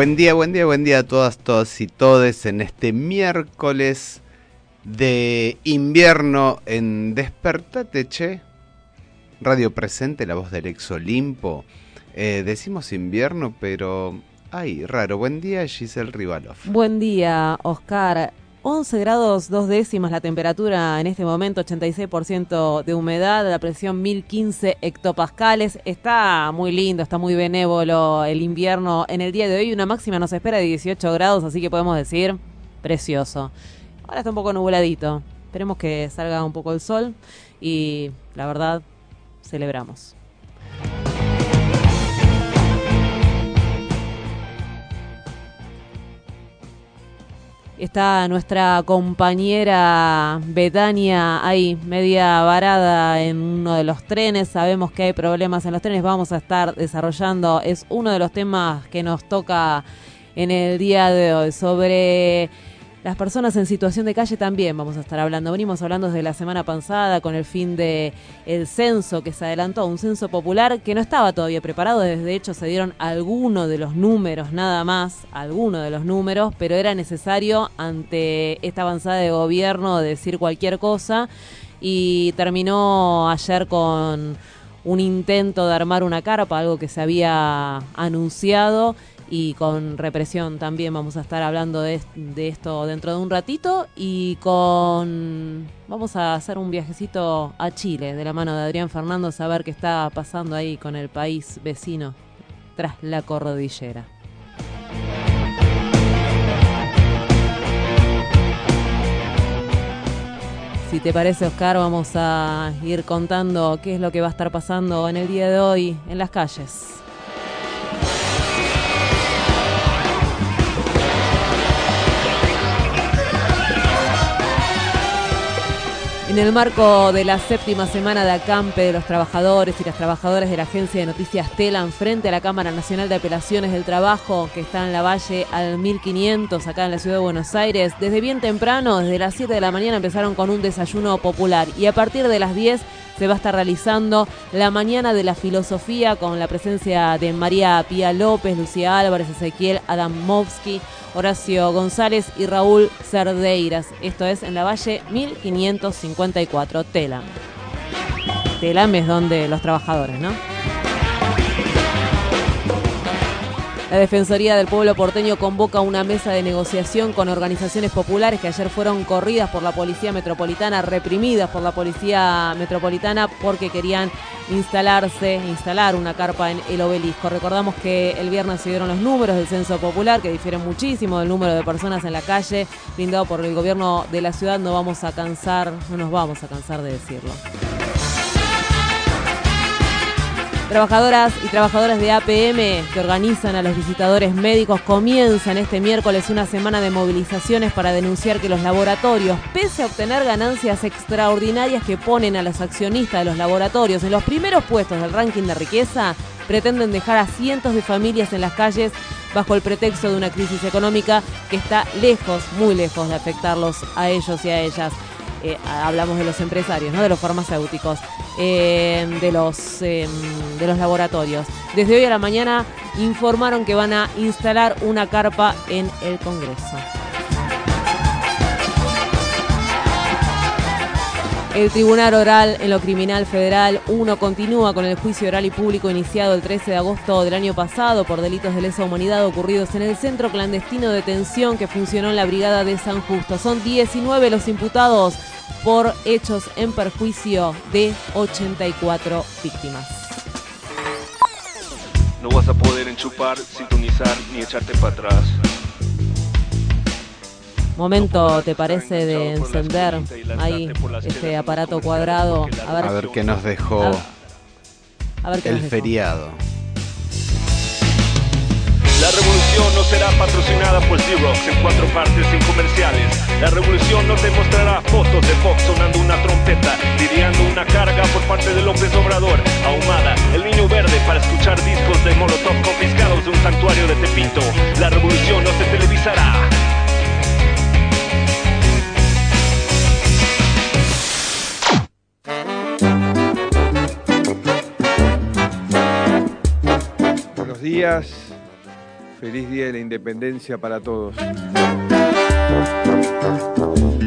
Buen día, buen día, buen día a todas, todas y todes en este miércoles de invierno en Despertate Che, Radio Presente, la voz del ex Olimpo. Eh, decimos invierno, pero... Ay, raro. Buen día, Giselle Rivalov. Buen día, Oscar. 11 grados dos décimas la temperatura en este momento, 86% de humedad, la presión 1015 hectopascales. Está muy lindo, está muy benévolo el invierno en el día de hoy. Una máxima nos espera de 18 grados, así que podemos decir precioso. Ahora está un poco nubladito. Esperemos que salga un poco el sol y la verdad, celebramos. Está nuestra compañera Betania ahí, media varada en uno de los trenes. Sabemos que hay problemas en los trenes. Vamos a estar desarrollando, es uno de los temas que nos toca en el día de hoy, sobre las personas en situación de calle también vamos a estar hablando. Venimos hablando desde la semana pasada con el fin de el censo que se adelantó, un censo popular que no estaba todavía preparado. De hecho, se dieron algunos de los números, nada más, algunos de los números, pero era necesario ante esta avanzada de gobierno decir cualquier cosa y terminó ayer con un intento de armar una carpa, algo que se había anunciado y con represión también vamos a estar hablando de, esto dentro de un ratito y con vamos a hacer un viajecito a Chile de la mano de Adrián Fernando a saber qué está pasando ahí con el país vecino tras la cordillera. Si te parece, Oscar, vamos a ir contando qué es lo que va a estar pasando en el día de hoy en las calles. El marco de la séptima semana de acampe de los trabajadores y las trabajadoras de la agencia de noticias Telan frente a la Cámara Nacional de Apelaciones del Trabajo que está en la Valle al 1500 acá en la ciudad de Buenos Aires, desde bien temprano, desde las 7 de la mañana empezaron con un desayuno popular. Y a partir de las 10 se va a estar realizando la Mañana de la Filosofía con la presencia de María Pía López, Lucía Álvarez, Ezequiel Adamovsky, Horacio González y Raúl Cerdeiras. Esto es en la Valle 1554, Telam. Telam es donde los trabajadores, ¿no? La Defensoría del Pueblo porteño convoca una mesa de negociación con organizaciones populares que ayer fueron corridas por la Policía Metropolitana, reprimidas por la Policía Metropolitana porque querían instalarse, instalar una carpa en el obelisco. Recordamos que el viernes se dieron los números del censo popular que difieren muchísimo del número de personas en la calle brindado por el gobierno de la ciudad. No vamos a cansar, no nos vamos a cansar de decirlo. Trabajadoras y trabajadores de APM que organizan a los visitadores médicos comienzan este miércoles una semana de movilizaciones para denunciar que los laboratorios, pese a obtener ganancias extraordinarias que ponen a los accionistas de los laboratorios en los primeros puestos del ranking de riqueza, pretenden dejar a cientos de familias en las calles bajo el pretexto de una crisis económica que está lejos, muy lejos de afectarlos a ellos y a ellas. Eh, hablamos de los empresarios, ¿no? de los farmacéuticos, eh, de, los, em, de los laboratorios. Desde hoy a la mañana informaron que van a instalar una carpa en el Congreso. El Tribunal Oral en lo Criminal Federal 1 continúa con el juicio oral y público iniciado el 13 de agosto del año pasado por delitos de lesa humanidad ocurridos en el centro clandestino de detención que funcionó en la Brigada de San Justo. Son 19 los imputados por hechos en perjuicio de 84 víctimas. No vas a poder enchupar, sintonizar ni echarte para atrás. Momento, ¿te parece de encender ahí ese aparato cuadrado? A ver, qué nos dejó el feriado. La revolución no será patrocinada por Xerox en cuatro partes sin comerciales. La revolución no te mostrará fotos de Fox sonando una trompeta, lidiando una carga por parte del López Obrador, ahumada, el niño verde para escuchar discos de Molotov confiscados de un santuario de Tepinto. La revolución no se televisará. Buenos días. Feliz Día de la Independencia para todos.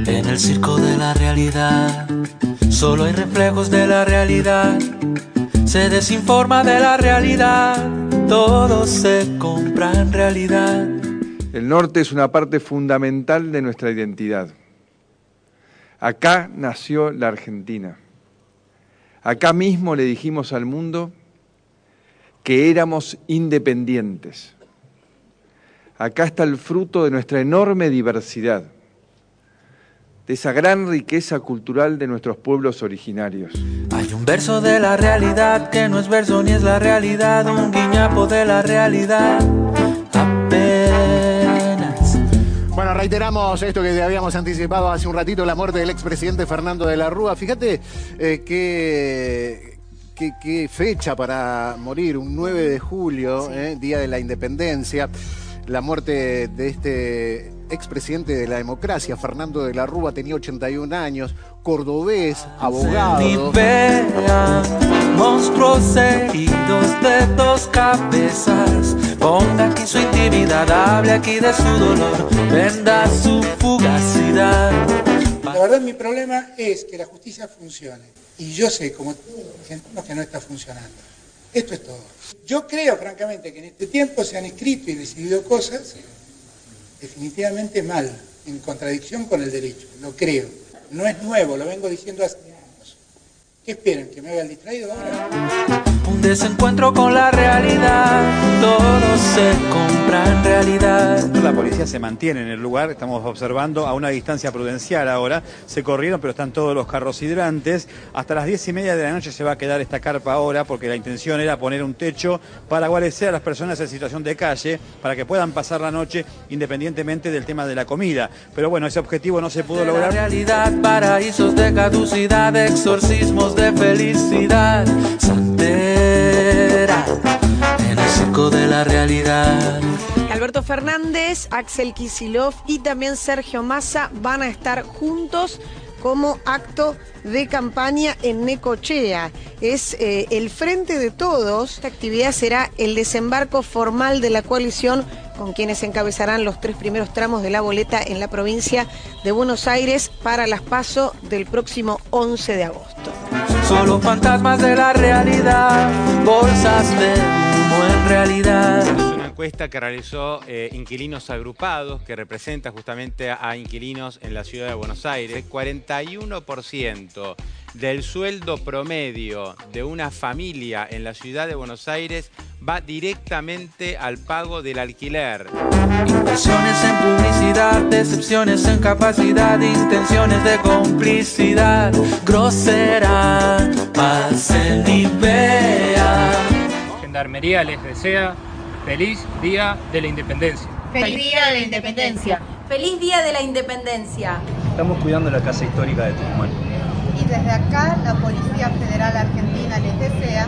En el circo de la realidad, solo hay reflejos de la realidad. Se desinforma de la realidad, todo se compra en realidad. El norte es una parte fundamental de nuestra identidad. Acá nació la Argentina. Acá mismo le dijimos al mundo que éramos independientes. Acá está el fruto de nuestra enorme diversidad, de esa gran riqueza cultural de nuestros pueblos originarios. Hay un verso de la realidad que no es verso ni es la realidad, un guiñapo de la realidad. Apenas. Bueno, reiteramos esto que habíamos anticipado hace un ratito, la muerte del expresidente Fernando de la Rúa. Fíjate eh, qué, qué- qué fecha para morir, un 9 de julio, eh, Día de la Independencia. La muerte de este expresidente de la democracia, Fernando de la Rúa, tenía 81 años, cordobés, Ni abogado. monstruos heridos de dos cabezas. Ponga aquí su intimidad, hable aquí de su dolor, venda su fugacidad. La verdad mi problema es que la justicia funcione. Y yo sé, como todos los que no está funcionando. Esto es todo. Yo creo, francamente, que en este tiempo se han escrito y decidido cosas definitivamente mal, en contradicción con el derecho. Lo creo. No es nuevo, lo vengo diciendo hace. ¿Qué esperan? ¿Que me haga el distraído ahora? Un desencuentro con la realidad, todo se compra en realidad. La policía se mantiene en el lugar, estamos observando a una distancia prudencial ahora. Se corrieron, pero están todos los carros hidrantes. Hasta las diez y media de la noche se va a quedar esta carpa ahora, porque la intención era poner un techo para guarecer a las personas en situación de calle, para que puedan pasar la noche independientemente del tema de la comida. Pero bueno, ese objetivo no se pudo De la lograr. realidad, paraísos de caducidad, exorcismos de felicidad. Santera, en el circo de la realidad. Alberto Fernández, Axel Kisilov y también Sergio Massa van a estar juntos como acto de campaña en Necochea. Es eh, el frente de todos. Esta actividad será el desembarco formal de la coalición con quienes encabezarán los tres primeros tramos de la boleta en la provincia de Buenos Aires para las PASO del próximo 11 de agosto. Solo fantasmas de la realidad, bolsas de humo en realidad. Es una encuesta que realizó eh, Inquilinos Agrupados, que representa justamente a, inquilinos en la ciudad de Buenos Aires. El 41% del sueldo promedio de una familia en la ciudad de Buenos Aires va directamente al pago del alquiler. Inversiones en publicidad, decepciones en capacidad, intenciones de complicidad. Grosera, pasen y. Gendarmería les desea feliz Día de la Independencia. Feliz Día de la Independencia. Feliz Día de la Independencia. Estamos cuidando la casa histórica de Tucumán. Desde acá, la Policía Federal Argentina les desea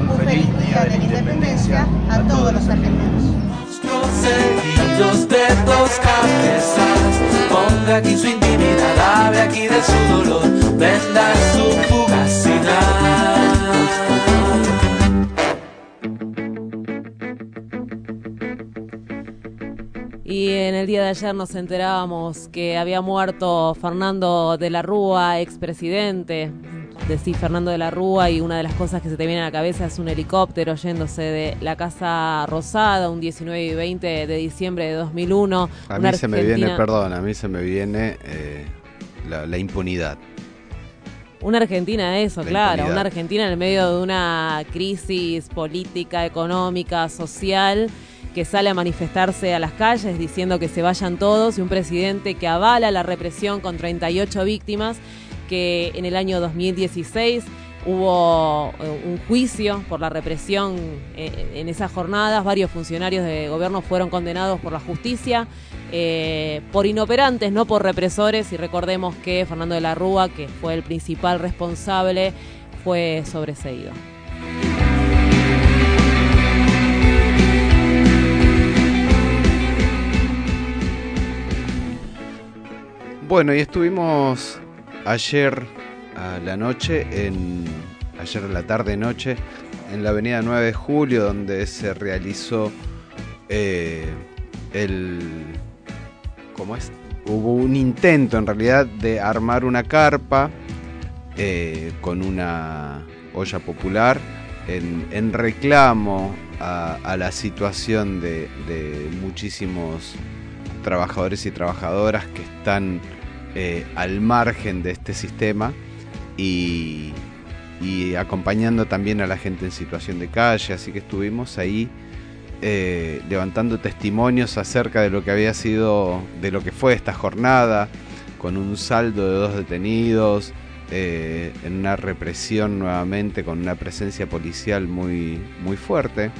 un feliz Día de la Independencia a todos los argentinos. Monstruos heridos de dos cabezas. Ponga aquí su intimidad, hable aquí de su dolor, venda su Y en el día de ayer nos enterábamos que había muerto Fernando de la Rúa, expresidente. Decís Fernando de la Rúa y una de las cosas que se te viene a la cabeza es un helicóptero yéndose de la Casa Rosada un 19 y 20 de diciembre de 2001. A mí se me viene, perdón, a mí se me viene eh, la, la impunidad. Una Argentina de eso, La claro, impunidad. una Argentina en el medio de una crisis política, económica, social, que sale a manifestarse a las calles diciendo que se vayan todos y un presidente que avala la represión con 38 víctimas, que en el año 2016 hubo eh, un juicio por la represión eh, en esas jornadas, varios funcionarios de gobierno fueron condenados por la justicia eh, por inoperantes, no por represores, y recordemos que Fernando de la Rúa, que fue el principal responsable, fue sobreseído. Bueno, y estuvimos ayer a la noche, ayer a la tarde noche, en la avenida 9 de julio, donde se realizó eh, el, ¿cómo es? Hubo un intento en realidad de armar una carpa eh, con una olla popular en, reclamo a, la situación de muchísimos trabajadores y trabajadoras que están eh, al margen de este sistema y, acompañando también a la gente en situación de calle, así que estuvimos ahí eh, levantando testimonios acerca de lo que había sido, de lo que fue esta jornada, con un saldo de dos detenidos, eh, en una represión nuevamente, con una presencia policial muy, muy fuerte,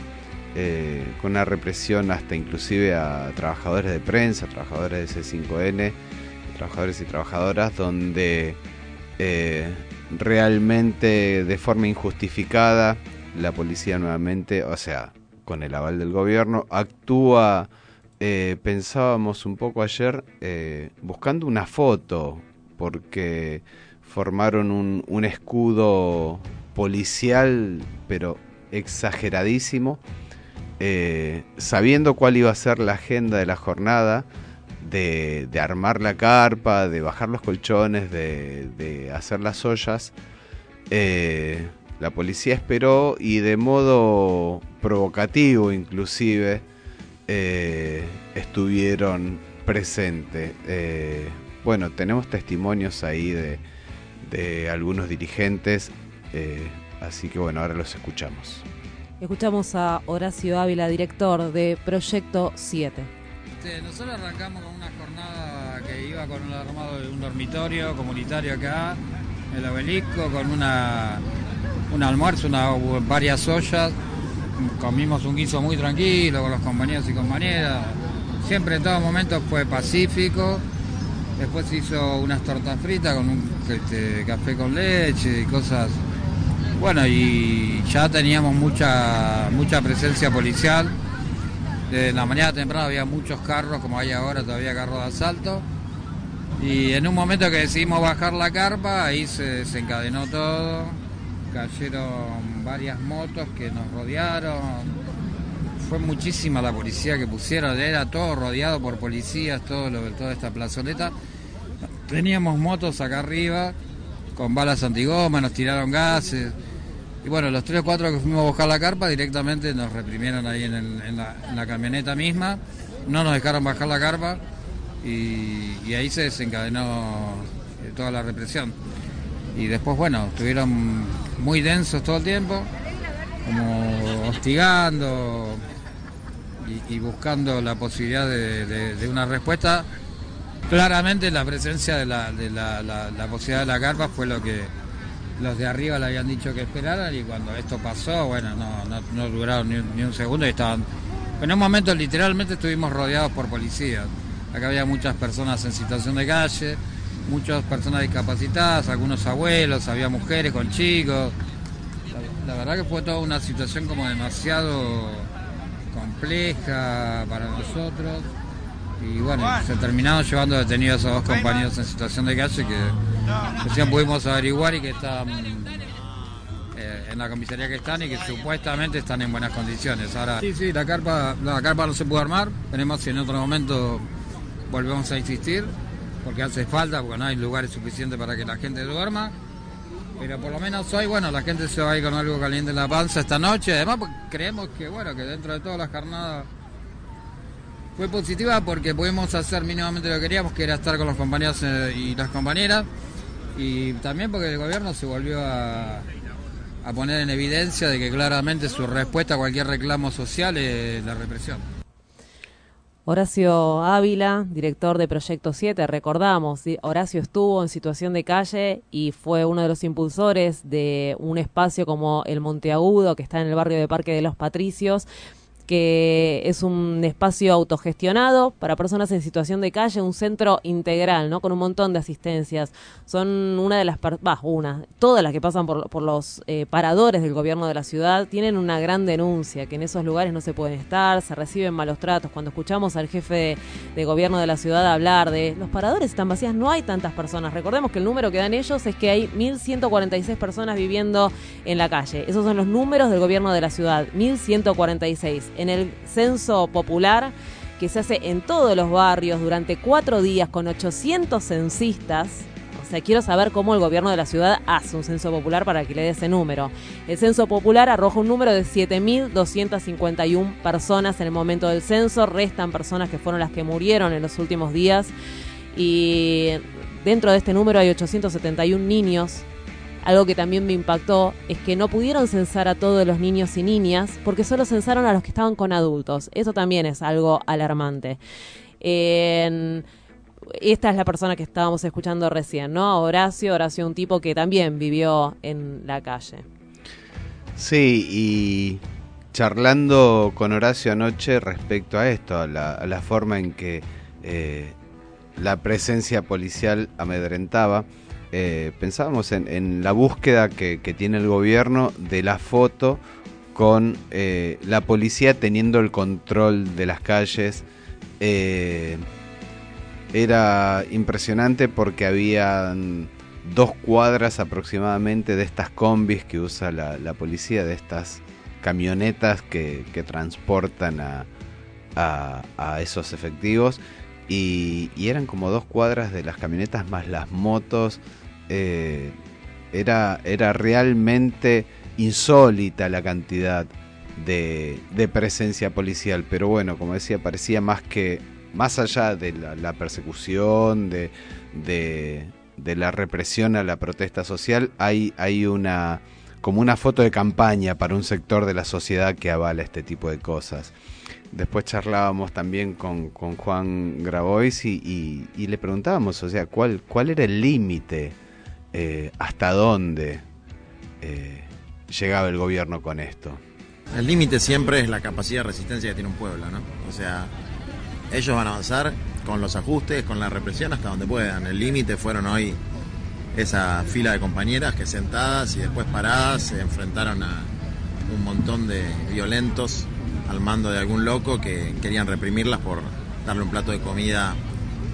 con una represión hasta inclusive a trabajadores de prensa, trabajadores de C5N, trabajadores y trabajadoras, donde eh, realmente de forma injustificada la policía nuevamente, o sea, con el aval del gobierno, actúa, eh, pensábamos un poco ayer, eh, buscando una foto, porque formaron un, escudo policial, pero exageradísimo, sabiendo cuál iba a ser la agenda de la jornada, de, armar la carpa, de bajar los colchones, de, hacer las ollas. Eh, la policía esperó y de modo provocativo inclusive eh, estuvieron presentes. Eh, bueno, tenemos testimonios ahí de, de algunos dirigentes, así que bueno, ahora los escuchamos. Escuchamos a Horacio Ávila, director de Proyecto 7. Este, nosotros arrancamos con una jornada que iba con el armado de un dormitorio comunitario acá, el obelisco, con una, un almuerzo, una, varias ollas. Comimos un guiso muy tranquilo con los compañeros y compañeras. Siempre en todo momento fue pacífico. Después hizo unas tortas fritas con un este, café con leche y cosas. Bueno, y ya teníamos mucha, mucha presencia policial. De la mañana temprano había muchos carros, como hay ahora todavía carros de asalto. Y en un momento que decidimos bajar la carpa, ahí se desencadenó todo. Cayeron varias motos que nos rodearon. Fue muchísima la policía que pusieron, era todo rodeado por policías, todo lo, toda esta plazoleta. Teníamos motos acá arriba con balas antigoma, nos tiraron gases. Y bueno, los tres o cuatro que fuimos a buscar la carpa directamente nos reprimieron ahí en, la, camioneta misma, no nos dejaron bajar la carpa y, ahí se desencadenó eh, toda la represión. Y después, bueno, estuvieron muy densos todo el tiempo, como hostigando y, buscando la posibilidad de, una respuesta. Claramente la presencia de la posibilidad de la carpa fue lo que los de arriba le habían dicho que esperaran y cuando esto pasó, bueno, no, no, duraron ni, un- segundo y estaban... En un momento literalmente estuvimos rodeados por policías. Acá había muchas personas en situación de calle, muchas personas discapacitadas, algunos abuelos, había mujeres con chicos. La verdad que fue toda una situación como demasiado compleja para nosotros. Y bueno, se terminaron llevando detenidos a esos dos compañeros en situación de calle que recién pudimos averiguar y que están eh, en la comisaría que están y que supuestamente están en buenas condiciones. Ahora, sí, sí, la carpa, la carpa no se pudo armar. Veremos si en otro momento volvemos a insistir, porque hace falta, porque no hay lugares suficientes para que la gente duerma. Pero por lo menos hoy, bueno, la gente se va a ir con algo caliente en la panza esta noche. Además, pues, creemos que, bueno, que dentro de todas las jornadas fue positiva porque pudimos hacer mínimamente lo que queríamos, que era estar con los compañeros eh, y las compañeras. Y también porque el gobierno se volvió a, a poner en evidencia de que claramente su respuesta a cualquier reclamo social es la represión. Horacio Ávila, director de Proyecto 7, recordamos, Horacio estuvo en situación de calle y fue uno de los impulsores de un espacio como el Monteagudo, que está en el barrio de Parque de los Patricios, que es un espacio autogestionado para personas en situación de calle, un centro integral, ¿no? Con un montón de asistencias. Son una de las, bah, una, todas las que pasan por, por los eh, paradores del gobierno de la ciudad tienen una gran denuncia, que en esos lugares no se pueden estar, se reciben malos tratos. Cuando escuchamos al jefe de, de gobierno de la ciudad hablar de los paradores están vacías, no hay tantas personas. Recordemos que el número que dan ellos es que hay 1.146 personas viviendo en la calle. Esos son los números del gobierno de la ciudad, 1.146. en el censo popular que se hace en todos los barrios durante cuatro días con 800 censistas. O sea, quiero saber cómo el gobierno de la ciudad hace un censo popular para que le dé ese número. El censo popular arroja un número de 7.251 personas en el momento del censo. Restan personas que fueron las que murieron en los últimos días. Y dentro de este número hay 871 niños algo que también me impactó es que no pudieron censar a todos los niños y niñas porque solo censaron a los que estaban con adultos. Eso también es algo alarmante. esta es la persona que estábamos escuchando recién, ¿no? Horacio, Horacio, un tipo que también vivió en la calle. Sí, y charlando con Horacio anoche respecto a esto, a la, forma en que eh, la presencia policial amedrentaba, eh, pensábamos en, la búsqueda que, tiene el gobierno de la foto con eh, la policía teniendo el control de las calles. Eh, era impresionante porque había dos cuadras aproximadamente de estas combis que usa la, policía, de estas camionetas que, transportan a, esos efectivos. Y, y, eran como dos cuadras de las camionetas más las motos eh, era, era realmente insólita la cantidad de, presencia policial. Pero bueno, como decía, parecía más que, más allá de la, persecución, de, de, la represión a la protesta social, hay, hay una como una foto de campaña para un sector de la sociedad que avala este tipo de cosas. Después charlábamos también con, Juan Grabois y, y, le preguntábamos, o sea, ¿cuál, cuál era el límite eh, hasta dónde eh, llegaba el gobierno con esto. El límite siempre es la capacidad de resistencia que tiene un pueblo, ¿no? O sea, ellos van a avanzar con los ajustes, con la represión hasta donde puedan. El límite fueron hoy esa fila de compañeras que sentadas y después paradas se enfrentaron a un montón de violentos al mando de algún loco que querían reprimirlas por darle un plato de comida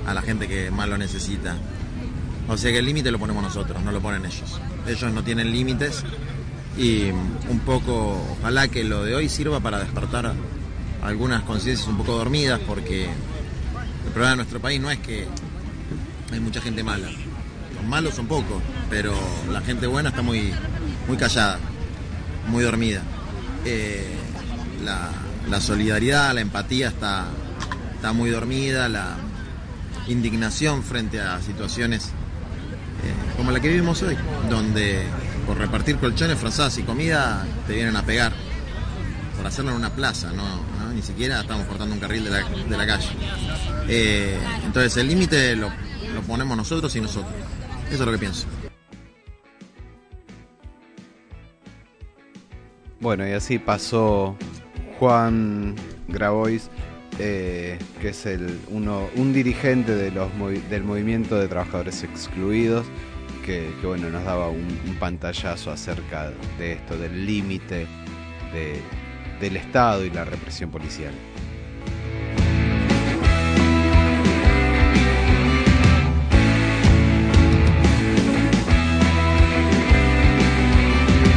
a la gente que más lo necesita. O sea que el límite lo ponemos nosotros, no lo ponen ellos. Ellos no tienen límites y un poco, ojalá que lo de hoy sirva para despertar algunas conciencias un poco dormidas porque el problema de nuestro país no es que hay mucha gente mala. Los malos son pocos, pero la gente buena está muy, muy callada, muy dormida. Eh, la, solidaridad, la empatía está, está muy dormida, la indignación frente a situaciones como la que vivimos hoy, donde por repartir colchones, frazadas y comida te vienen a pegar, por hacerlo en una plaza, ni siquiera estamos cortando un carril de la, calle. Eh, entonces el límite lo, lo ponemos nosotros y nosotros. Eso es lo que pienso. Bueno, y así pasó Juan Grabois eh, que es el, uno, un dirigente de los, del movimiento de trabajadores excluidos, que, bueno, nos daba un, pantallazo acerca de esto, del límite del Estado y la represión policial.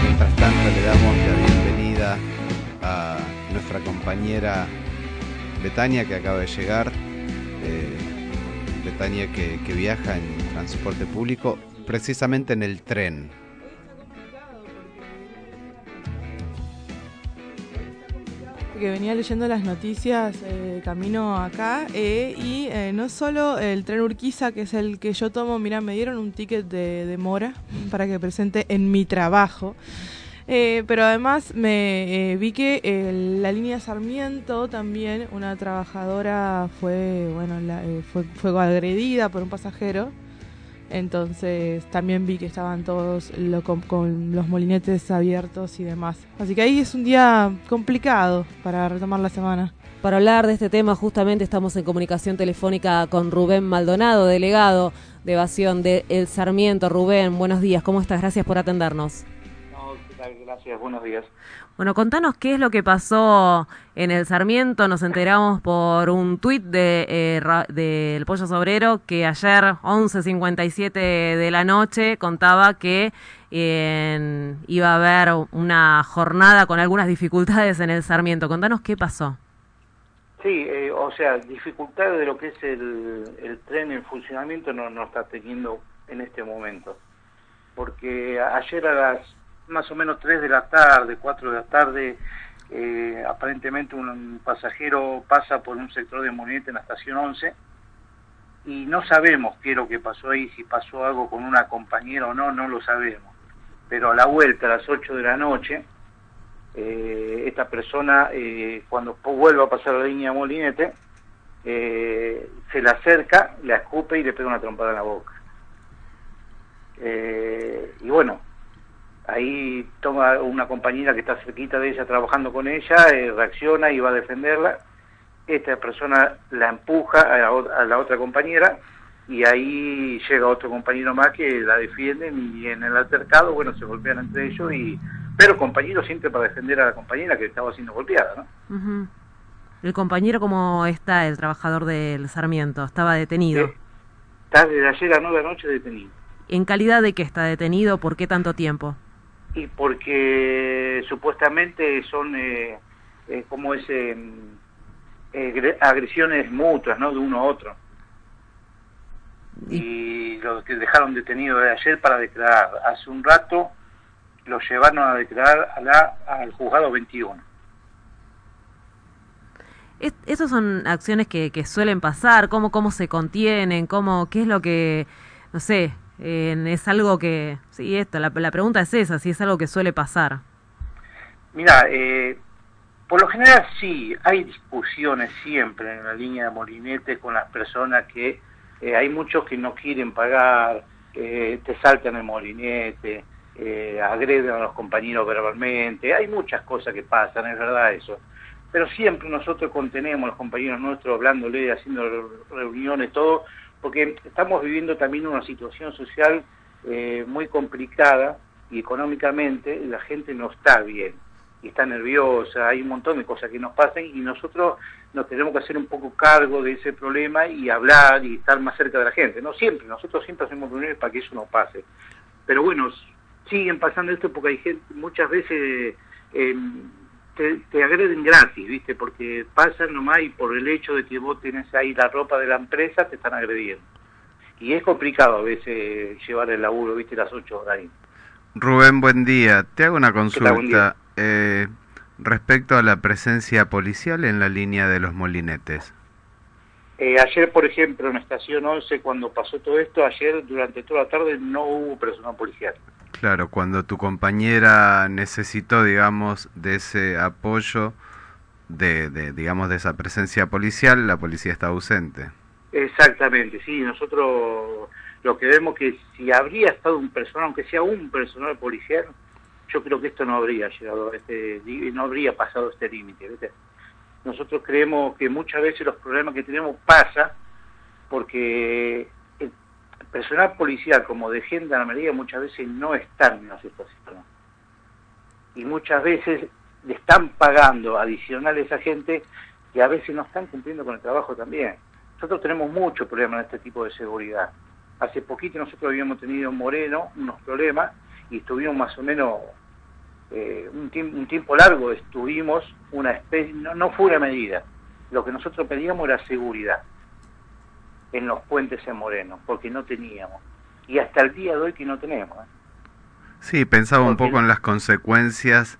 Mientras tanto le damos la bienvenida a nuestra compañera Betania que acaba de llegar, eh, Betania que, viaja en transporte público, precisamente en el tren. que venía leyendo las noticias eh, camino acá eh, y no solo el tren Urquiza, que es el que yo tomo, mira, me dieron un ticket de, de mora para que presente en mi trabajo. Eh, pero además me eh, vi que eh, la línea Sarmiento también, una trabajadora fue, bueno, fue, fue agredida por un pasajero. Entonces también vi que estaban todos con, los molinetes abiertos y demás. Así que ahí es un día complicado para retomar la semana. Para hablar de este tema, justamente estamos en comunicación telefónica con Rubén Maldonado, delegado de evasión de El Sarmiento. Rubén, buenos días, ¿cómo estás? Gracias por atendernos. Gracias, buenos días. Bueno, contanos qué es lo que pasó en el Sarmiento. Nos enteramos por un tuit de, eh, del Pollo Sobrero que ayer, 11.57 de la noche, contaba que iba a haber una jornada con algunas dificultades en el Sarmiento. Contanos qué pasó. Sí, eh, o sea, dificultades de lo que es el, tren en funcionamiento no, no está teniendo en este momento. Porque ayer a las más o menos 3 de la tarde, 4 de la tarde, eh, aparentemente un pasajero pasa por un sector de Molinete en la estación 11 y no sabemos qué es lo que pasó ahí, si pasó algo con una compañera o no, no lo sabemos. Pero a la vuelta, a las 8 de la noche, eh, esta persona, eh, cuando vuelva a pasar la línea Molinete, eh, se le acerca, le escupe y le pega una trompada en la boca. Y bueno, ahí toma una compañera que está cerquita de ella trabajando con ella, eh, reacciona y va a defenderla. Esta persona la empuja a la, a la otra compañera y ahí llega otro compañero más que la defienden y en el altercado, bueno, se golpean entre ellos y pero compañeros siempre para defender a la compañera que estaba siendo golpeada, ¿no? El compañero, ¿cómo está el trabajador del Sarmiento? Estaba detenido. Está desde ayer a 9 de la noche detenido. ¿En calidad de qué está detenido? ¿Por qué tanto tiempo? Y porque supuestamente son, eh, eh, como es, eh, eh, gre- agresiones mutuas, ¿no? De uno a otro. Y lo que dejaron detenido de ayer para declarar. Hace un rato lo llevaron a declarar a la, al juzgado 21. Es- Esas son acciones que, que suelen pasar, cómo, cómo se contienen, cómo, qué es lo que, no sé, es algo que, sí, esto, la, la pregunta es esa, si es algo que suele pasar. Mira, eh, por lo general sí, hay discusiones siempre en la línea de Molinete con las personas que eh, hay muchos que no quieren pagar, eh, te saltan el molinete, eh, agreden a los compañeros verbalmente, hay muchas cosas que pasan, es verdad eso. Pero siempre nosotros contenemos a los compañeros nuestros hablándole, haciendo re- reuniones, todo, porque estamos viviendo también una situación social eh, muy complicada y económicamente la gente no está bien y está nerviosa, hay un montón de cosas que nos pasan y nosotros nos tenemos que hacer un poco cargo de ese problema y hablar y estar más cerca de la gente. No siempre, nosotros siempre hacemos reuniones para que eso no pase. Pero bueno, siguen pasando esto porque hay gente, muchas veces eh, te, te agreden gratis, ¿viste? Porque pasan nomás y por el hecho de que vos tenés ahí la ropa de la empresa te están agrediendo. Y es complicado a veces llevar el laburo, ¿viste? Las ocho horas ahí. Rubén, buen día. Te hago una consulta eh, respecto a la presencia policial en la línea de los molinetes. Eh, ayer, por ejemplo, en Estación 11, cuando pasó todo esto, ayer durante toda la tarde no hubo personal policial. Claro, cuando tu compañera necesitó, digamos, de ese apoyo, de, de, digamos, de esa presencia policial, la policía está ausente. Exactamente, sí, nosotros lo que vemos que si habría estado un personal, aunque sea un personal policial, yo creo que esto no habría llegado a este, no habría pasado este límite. Nosotros creemos que muchas veces los problemas que tenemos pasa porque personal policial como de gendarmería muchas veces no están en la situación. Y muchas veces le están pagando adicionales a gente que a veces no están cumpliendo con el trabajo también. Nosotros tenemos muchos problemas en este tipo de seguridad. Hace poquito nosotros habíamos tenido en Moreno unos problemas y estuvimos más o menos eh, un, tiemp- un tiempo largo, estuvimos una especie, no, no fue una medida, lo que nosotros pedíamos era seguridad en los puentes en Moreno, porque no teníamos. Y hasta el día de hoy que no tenemos. ¿eh? Sí, pensaba un poco en las consecuencias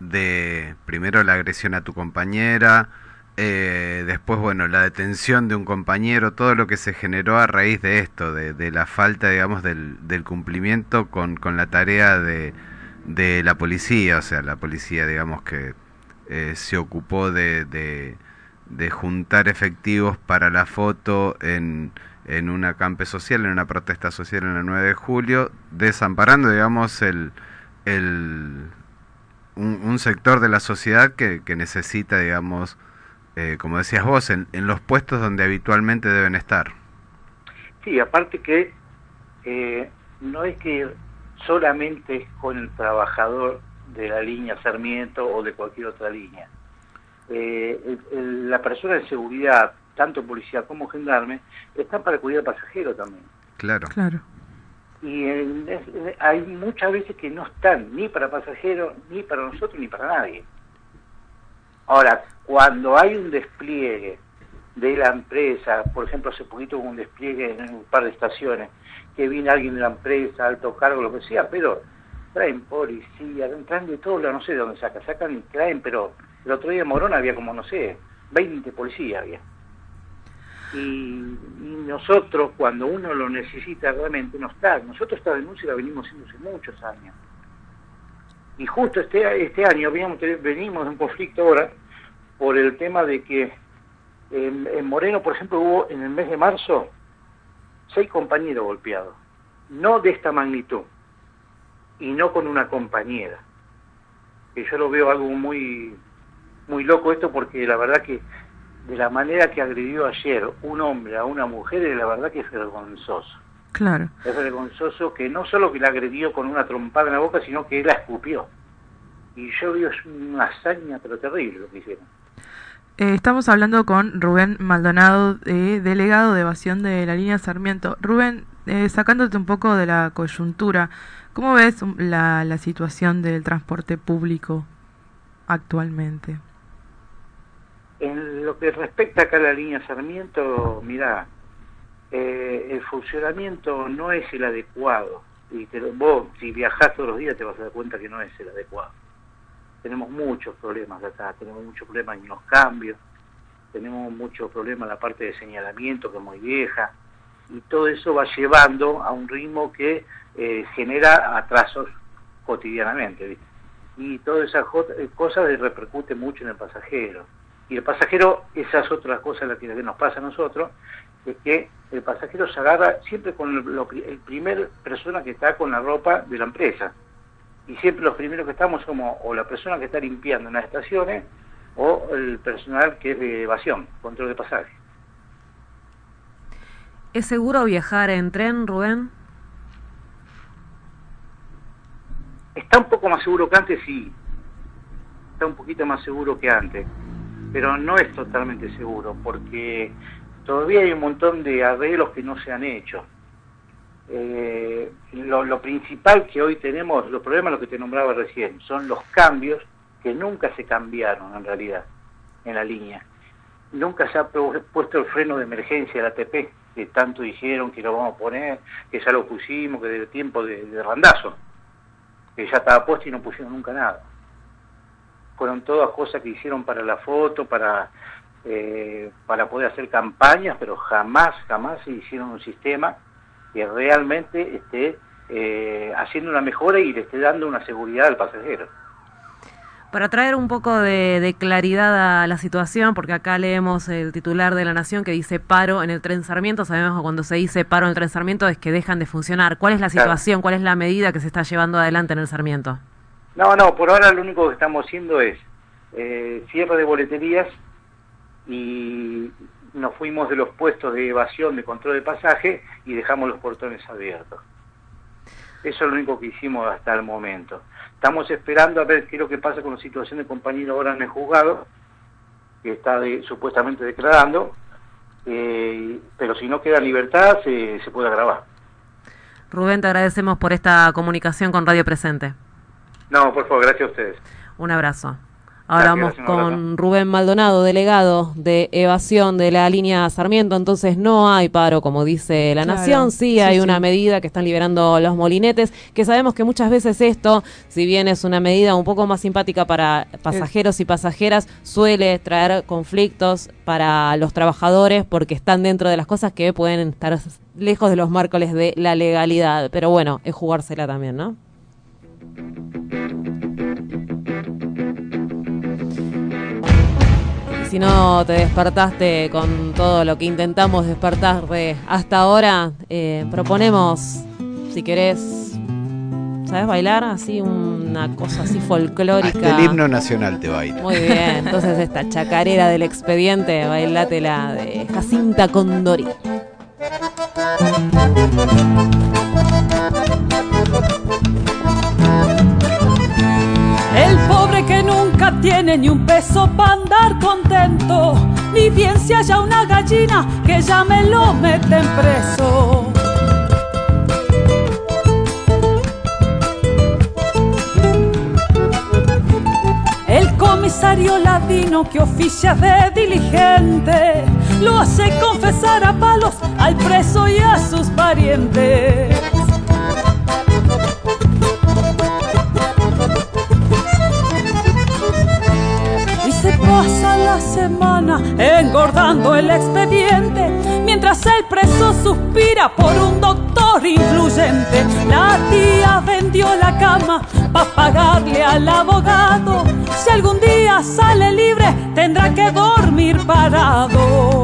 de, primero, la agresión a tu compañera, eh, después, bueno, la detención de un compañero, todo lo que se generó a raíz de esto, de, de la falta, digamos, del, del cumplimiento con, con la tarea de, de la policía, o sea, la policía, digamos, que eh, se ocupó de, de, de juntar efectivos para la foto en, en un acampe social, en una protesta social en el 9 de julio, desamparando, digamos, el, el, un, sector de la sociedad que, que necesita, digamos, eh, como decías vos, en, los puestos donde habitualmente deben estar. Sí, aparte que eh, no es que solamente con el trabajador de la línea Sarmiento o de cualquier otra línea. Eh, el- el- la persona de seguridad, tanto policía como gendarme, está para cuidar al pasajero también. Claro. Claro. Y en- es- hay muchas veces que no están ni para pasajeros, ni para nosotros, ni para nadie. Ahora, cuando hay un despliegue de la empresa, por ejemplo, hace poquito hubo un despliegue en un par de estaciones, que viene alguien de la empresa, alto cargo, lo que sea, pero traen policía, traen de todo, no sé de dónde sacan, sacan y traen, pero el otro día en Morón había como, no sé, 20 policías había. Y, nosotros, cuando uno lo necesita realmente, no está. Nosotros esta denuncia la venimos haciendo hace muchos años. Y justo este, este año habíamos, venimos de un conflicto ahora por el tema de que en, en Moreno, por ejemplo, hubo en el mes de marzo seis compañeros golpeados. No de esta magnitud. Y no con una compañera. Que yo lo veo algo muy, muy loco esto porque la verdad que de la manera que agredió ayer un hombre a una mujer, es la verdad que es vergonzoso. Claro. Es vergonzoso que no solo que la agredió con una trompada en la boca, sino que la escupió. Y yo veo es una hazaña, pero terrible lo que hicieron. Eh, estamos hablando con Rubén Maldonado, eh, delegado de evasión de la línea Sarmiento. Rubén, eh, sacándote un poco de la coyuntura, ¿cómo ves la, la situación del transporte público actualmente? En lo que respecta acá a la línea Sarmiento, mira, eh, el funcionamiento no es el adecuado. Y te vos, si viajás todos los días, te vas a dar cuenta que no es el adecuado. Tenemos muchos problemas acá, tenemos muchos problemas en los cambios, tenemos muchos problemas en la parte de señalamiento, que es muy vieja, y todo eso va llevando a un ritmo que eh, genera atrasos cotidianamente. ¿viste? Y todas esas jo- eh, cosas le repercuten mucho en el pasajero. Y el pasajero, esa es otra cosa la que, nos pasa a nosotros, es que el pasajero se agarra siempre con el, lo el primer persona que está con la ropa de la empresa. Y siempre los primeros que estamos somos o la persona que está limpiando en las estaciones o el personal que es de evasión, control de pasaje. ¿Es seguro viajar en tren, Rubén? Está un poco más seguro que antes, sí. Está un poquito más seguro que antes. Pero no es totalmente seguro, porque todavía hay un montón de arreglos que no se han hecho. Eh, lo, principal que hoy tenemos, los problemas, lo que te nombraba recién, son los cambios que nunca se cambiaron en realidad en la línea. Nunca se ha pu- puesto el freno de emergencia del ATP, que tanto dijeron que lo vamos a poner, que ya lo pusimos, que de tiempo de, de randazo que ya estaba puesto y no pusieron nunca nada. Fueron todas cosas que hicieron para la foto, para, eh, para poder hacer campañas, pero jamás, jamás se hicieron un sistema que realmente esté eh, haciendo una mejora y le esté dando una seguridad al pasajero. Para traer un poco de, de claridad a la situación, porque acá leemos el titular de la Nación que dice paro en el tren Sarmiento. Sabemos que cuando se dice paro en el tren Sarmiento es que dejan de funcionar. ¿Cuál es la Claro. situación? ¿Cuál es la medida que se está llevando adelante en el Sarmiento? No, no, por ahora lo único que estamos haciendo es eh, cierre de boleterías y nos fuimos de los puestos de evasión de control de pasaje y dejamos los portones abiertos. Eso es lo único que hicimos hasta el momento. Estamos esperando a ver qué es lo que pasa con la situación de compañero ahora en el juzgado, que está de- supuestamente declarando, eh, pero si no queda libertad se, se puede agravar. Rubén, te agradecemos por esta comunicación con Radio Presente. No, por favor, gracias a ustedes. Un abrazo. Ahora Gracias, vamos con Rubén Maldonado, delegado de evasión de la línea Sarmiento. Entonces no hay paro, como dice la Claro, Nación. Sí, sí, hay sí. una medida que están liberando los molinetes, que sabemos que muchas veces esto, si bien es una medida un poco más simpática para pasajeros y pasajeras, suele traer conflictos para los trabajadores porque están dentro de las cosas que pueden estar lejos de los márcoles de la legalidad. Pero bueno, es jugársela también, ¿no? Si no te despertaste con todo lo que intentamos despertar de hasta ahora, eh, proponemos, si querés, ¿sabes bailar? Así una cosa así folclórica. Hasta el himno nacional te baila. Muy bien, entonces esta chacarera del expediente, bailátela de Jacinta Condori. pobre que nunca tiene ni un peso para andar contento, ni bien si haya una gallina que ya me lo meten preso. El comisario ladino que oficia de diligente lo hace confesar a palos al preso y a sus parientes. La semana engordando el expediente, mientras el preso suspira por un doctor influyente. La tía vendió la cama para pagarle al abogado. Si algún día sale libre, tendrá que dormir parado.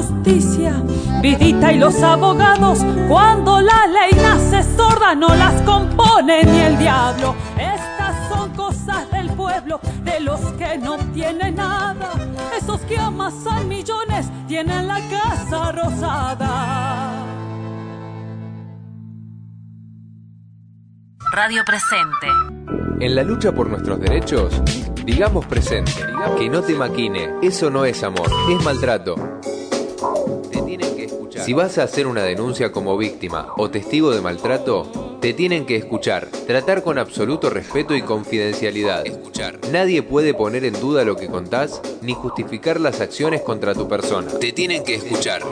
Justicia, Vidita y los abogados, cuando la ley nace sorda no las compone ni el diablo. Estas son cosas del pueblo, de los que no tienen nada, esos que amasan millones tienen la casa rosada. Radio Presente. En la lucha por nuestros derechos, digamos presente. Que no te maquine. Eso no es amor, es maltrato. Si vas a hacer una denuncia como víctima o testigo de maltrato, te tienen que escuchar. Tratar con absoluto respeto y confidencialidad. Escuchar. Nadie puede poner en duda lo que contás ni justificar las acciones contra tu persona. Te tienen que escuchar.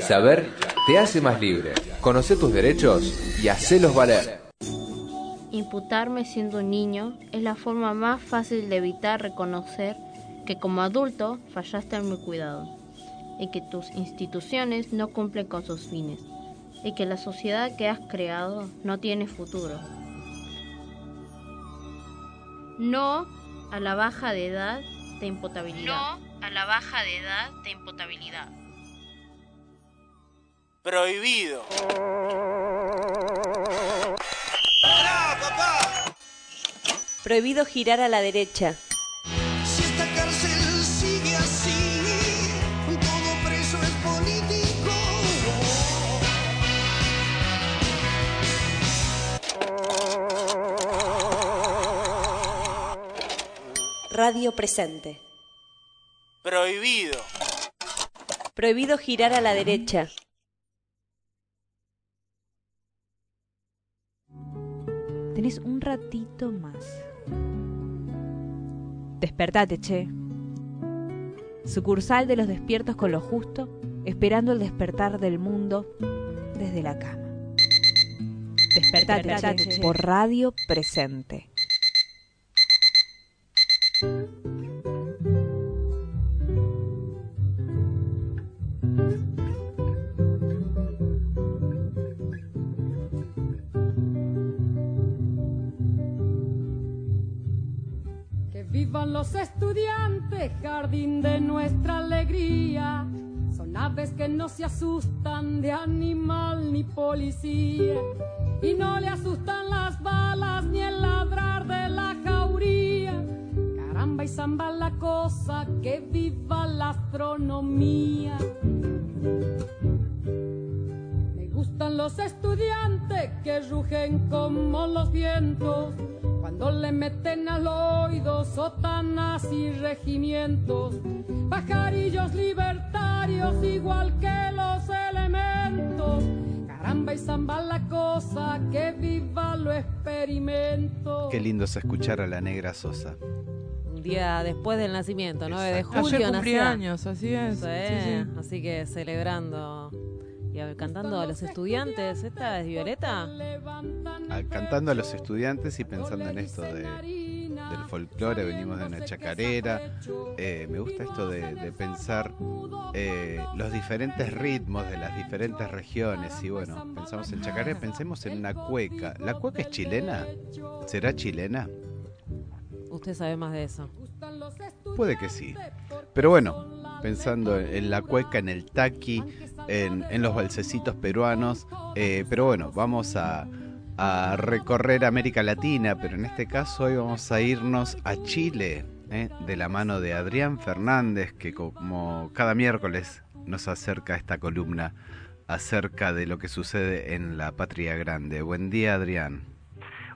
Saber te hace más libre. Conoce tus derechos y hacelos valer. Imputarme siendo un niño es la forma más fácil de evitar reconocer que como adulto fallaste en mi cuidado y que tus instituciones no cumplen con sus fines y que la sociedad que has creado no tiene futuro. No a la baja de edad de imputabilidad. No a la baja de edad de imputabilidad. Prohibido. Prohibido girar a la derecha. Radio Presente. Prohibido. Prohibido girar a la derecha. Tenés un ratito más. Despertate, che. Sucursal de los despiertos con lo justo, esperando el despertar del mundo desde la cama. Despertate, Despertate, che, che. por radio presente. Vivan los estudiantes, jardín de nuestra alegría. Son aves que no se asustan de animal ni policía. Y no le asustan las balas ni el ladrar de la y zamba la cosa, que viva la astronomía. Me gustan los estudiantes que rugen como los vientos cuando le meten al oído sotanas y regimientos, pajarillos libertarios igual que los elementos. Caramba y zamba la cosa, que viva lo experimento. Qué lindo es escuchar a la negra Sosa. Día después del nacimiento, 9 de julio. Ayer años, así es. Sí, Sí, sí. Así que celebrando y a- cantando a los estudiantes. ¿Esta es Violeta? Ah, Cantando a los estudiantes y pensando en esto de, del folclore, venimos de una chacarera. Eh, me gusta esto de, de pensar eh, los diferentes ritmos de las diferentes regiones. Y bueno, pensamos en chacarera, pensemos en una cueca. ¿La cueca es chilena? ¿Será chilena? Usted sabe más de eso. Puede que sí. Pero bueno, pensando en la cueca, en el taqui, en, los balsecitos peruanos. eh, pero bueno, vamos a, a recorrer América Latina, pero en este caso hoy vamos a irnos a Chile, eh, de la mano de Adrián Fernández, que como cada miércoles nos acerca esta columna acerca de lo que sucede en la patria grande. Buen día, Adrián.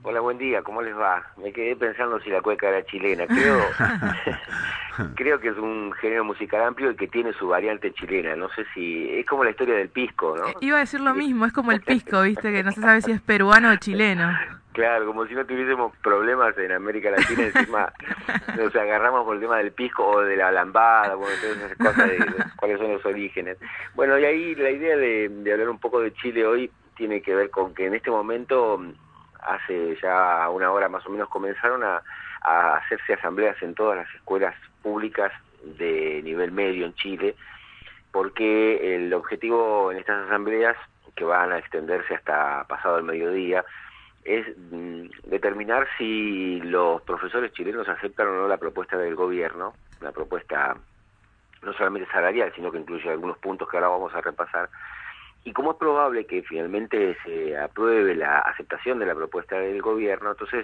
Hola, buen día, ¿cómo les va? Me quedé pensando si la cueca era chilena. Creo, creo que es un género musical amplio y que tiene su variante chilena. No sé si. Es como la historia del pisco, ¿no? Iba a decir lo mismo, es como el pisco, ¿viste? Que no se sabe si es peruano o chileno. Claro, como si no tuviésemos problemas en América Latina, encima nos agarramos por el tema del pisco o de la lambada, bueno, todas esas cosas de, de cuáles son los orígenes. Bueno, y ahí la idea de, de hablar un poco de Chile hoy tiene que ver con que en este momento, hace ya una hora más o menos, comenzaron a, hacerse asambleas en todas las escuelas públicas de nivel medio en Chile, porque el objetivo en estas asambleas, que van a extenderse hasta pasado el mediodía, es mm, determinar si los profesores chilenos aceptan o no la propuesta del gobierno, la propuesta no solamente salarial, sino que incluye algunos puntos que ahora vamos a repasar, y como es probable que finalmente se apruebe la aceptación de la propuesta del gobierno, entonces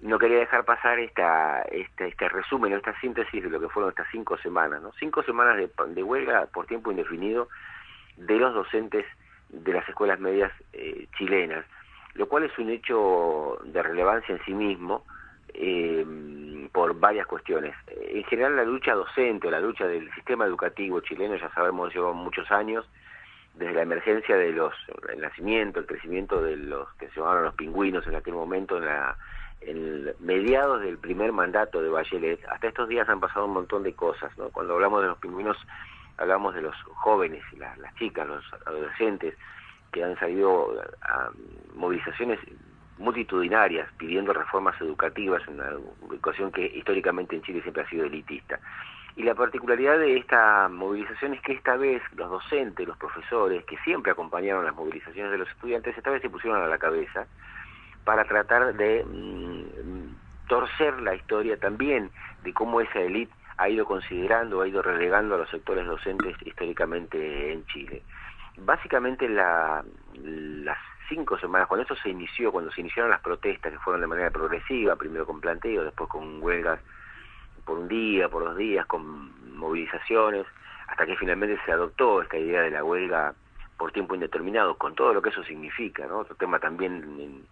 no quería dejar pasar esta, este, este resumen, esta síntesis de lo que fueron estas cinco semanas, ¿no? Cinco semanas de, de huelga por tiempo indefinido de los docentes de las escuelas medias eh, chilenas, lo cual es un hecho de relevancia en sí mismo eh, por varias cuestiones. En general la lucha docente o la lucha del sistema educativo chileno, ya sabemos, lleva muchos años, desde la emergencia de los, el nacimiento, el crecimiento de los que se llamaban los pingüinos en aquel momento, en, la, en mediados del primer mandato de Bachelet, hasta estos días han pasado un montón de cosas, ¿no? Cuando hablamos de los pingüinos, hablamos de los jóvenes, las, las chicas, los adolescentes, que han salido a movilizaciones multitudinarias pidiendo reformas educativas una educación que históricamente en Chile siempre ha sido elitista. Y la particularidad de esta movilización es que esta vez los docentes, los profesores, que siempre acompañaron las movilizaciones de los estudiantes, esta vez se pusieron a la cabeza para tratar de mm, torcer la historia también de cómo esa élite ha ido considerando, ha ido relegando a los sectores docentes históricamente en Chile. Básicamente la, las cinco semanas, cuando esto se inició, cuando se iniciaron las protestas que fueron de manera progresiva, primero con planteo, después con huelgas por un día, por dos días, con movilizaciones, hasta que finalmente se adoptó esta idea de la huelga por tiempo indeterminado, con todo lo que eso significa, ¿no? Otro tema también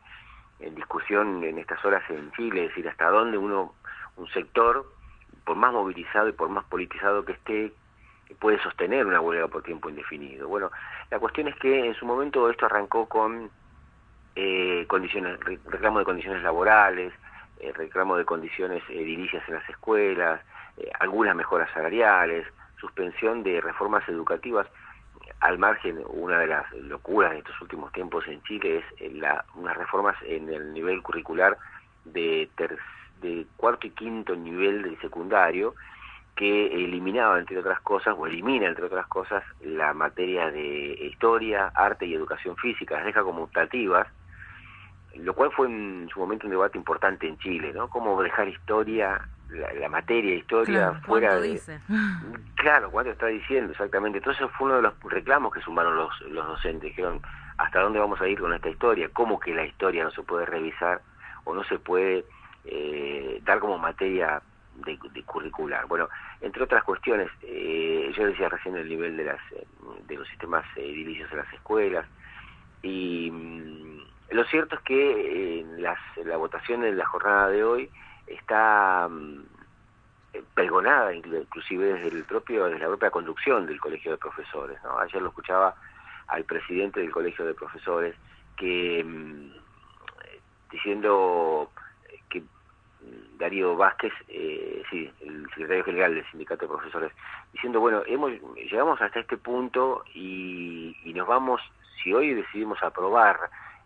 en, discusión en estas horas en Chile, es decir, hasta dónde uno, un sector, por más movilizado y por más politizado que esté, puede sostener una huelga por tiempo indefinido. Bueno, la cuestión es que en su momento esto arrancó con eh, condiciones, reclamo de condiciones laborales, eh, reclamo de condiciones edilicias en las escuelas, eh, algunas mejoras salariales, suspensión de reformas educativas. Al margen, una de las locuras de estos últimos tiempos en Chile es eh, la, unas reformas en el nivel curricular de, ter, de cuarto y quinto nivel del secundario, que eliminaba, entre otras cosas, o elimina, entre otras cosas, la materia de historia, arte y educación física, las deja como optativas, lo cual fue en su momento un debate importante en Chile, ¿no? Cómo dejar historia, la, la materia historia Claro, fuera ¿cuánto de... dice? Claro, cuánto está diciendo, exactamente. Entonces fue uno de los reclamos que sumaron los, los docentes, dijeron, ¿hasta dónde vamos a ir con esta historia? ¿Cómo que la historia no se puede revisar o no se puede eh, dar como materia de, de curricular? Bueno, entre otras cuestiones, eh, yo decía recién el nivel de, las, eh, de los sistemas eh, edilicios en las escuelas, y mm, lo cierto es que en las, en la votación de la jornada de hoy está mm, pregonada inclu- inclusive desde el propio desde la propia conducción del colegio de profesores ¿no? ayer lo escuchaba al presidente del colegio de profesores que mm, diciendo que mm, Darío Vázquez eh, sí el secretario general del sindicato de profesores diciendo bueno hemos llegamos hasta este punto y, y nos vamos si hoy decidimos aprobar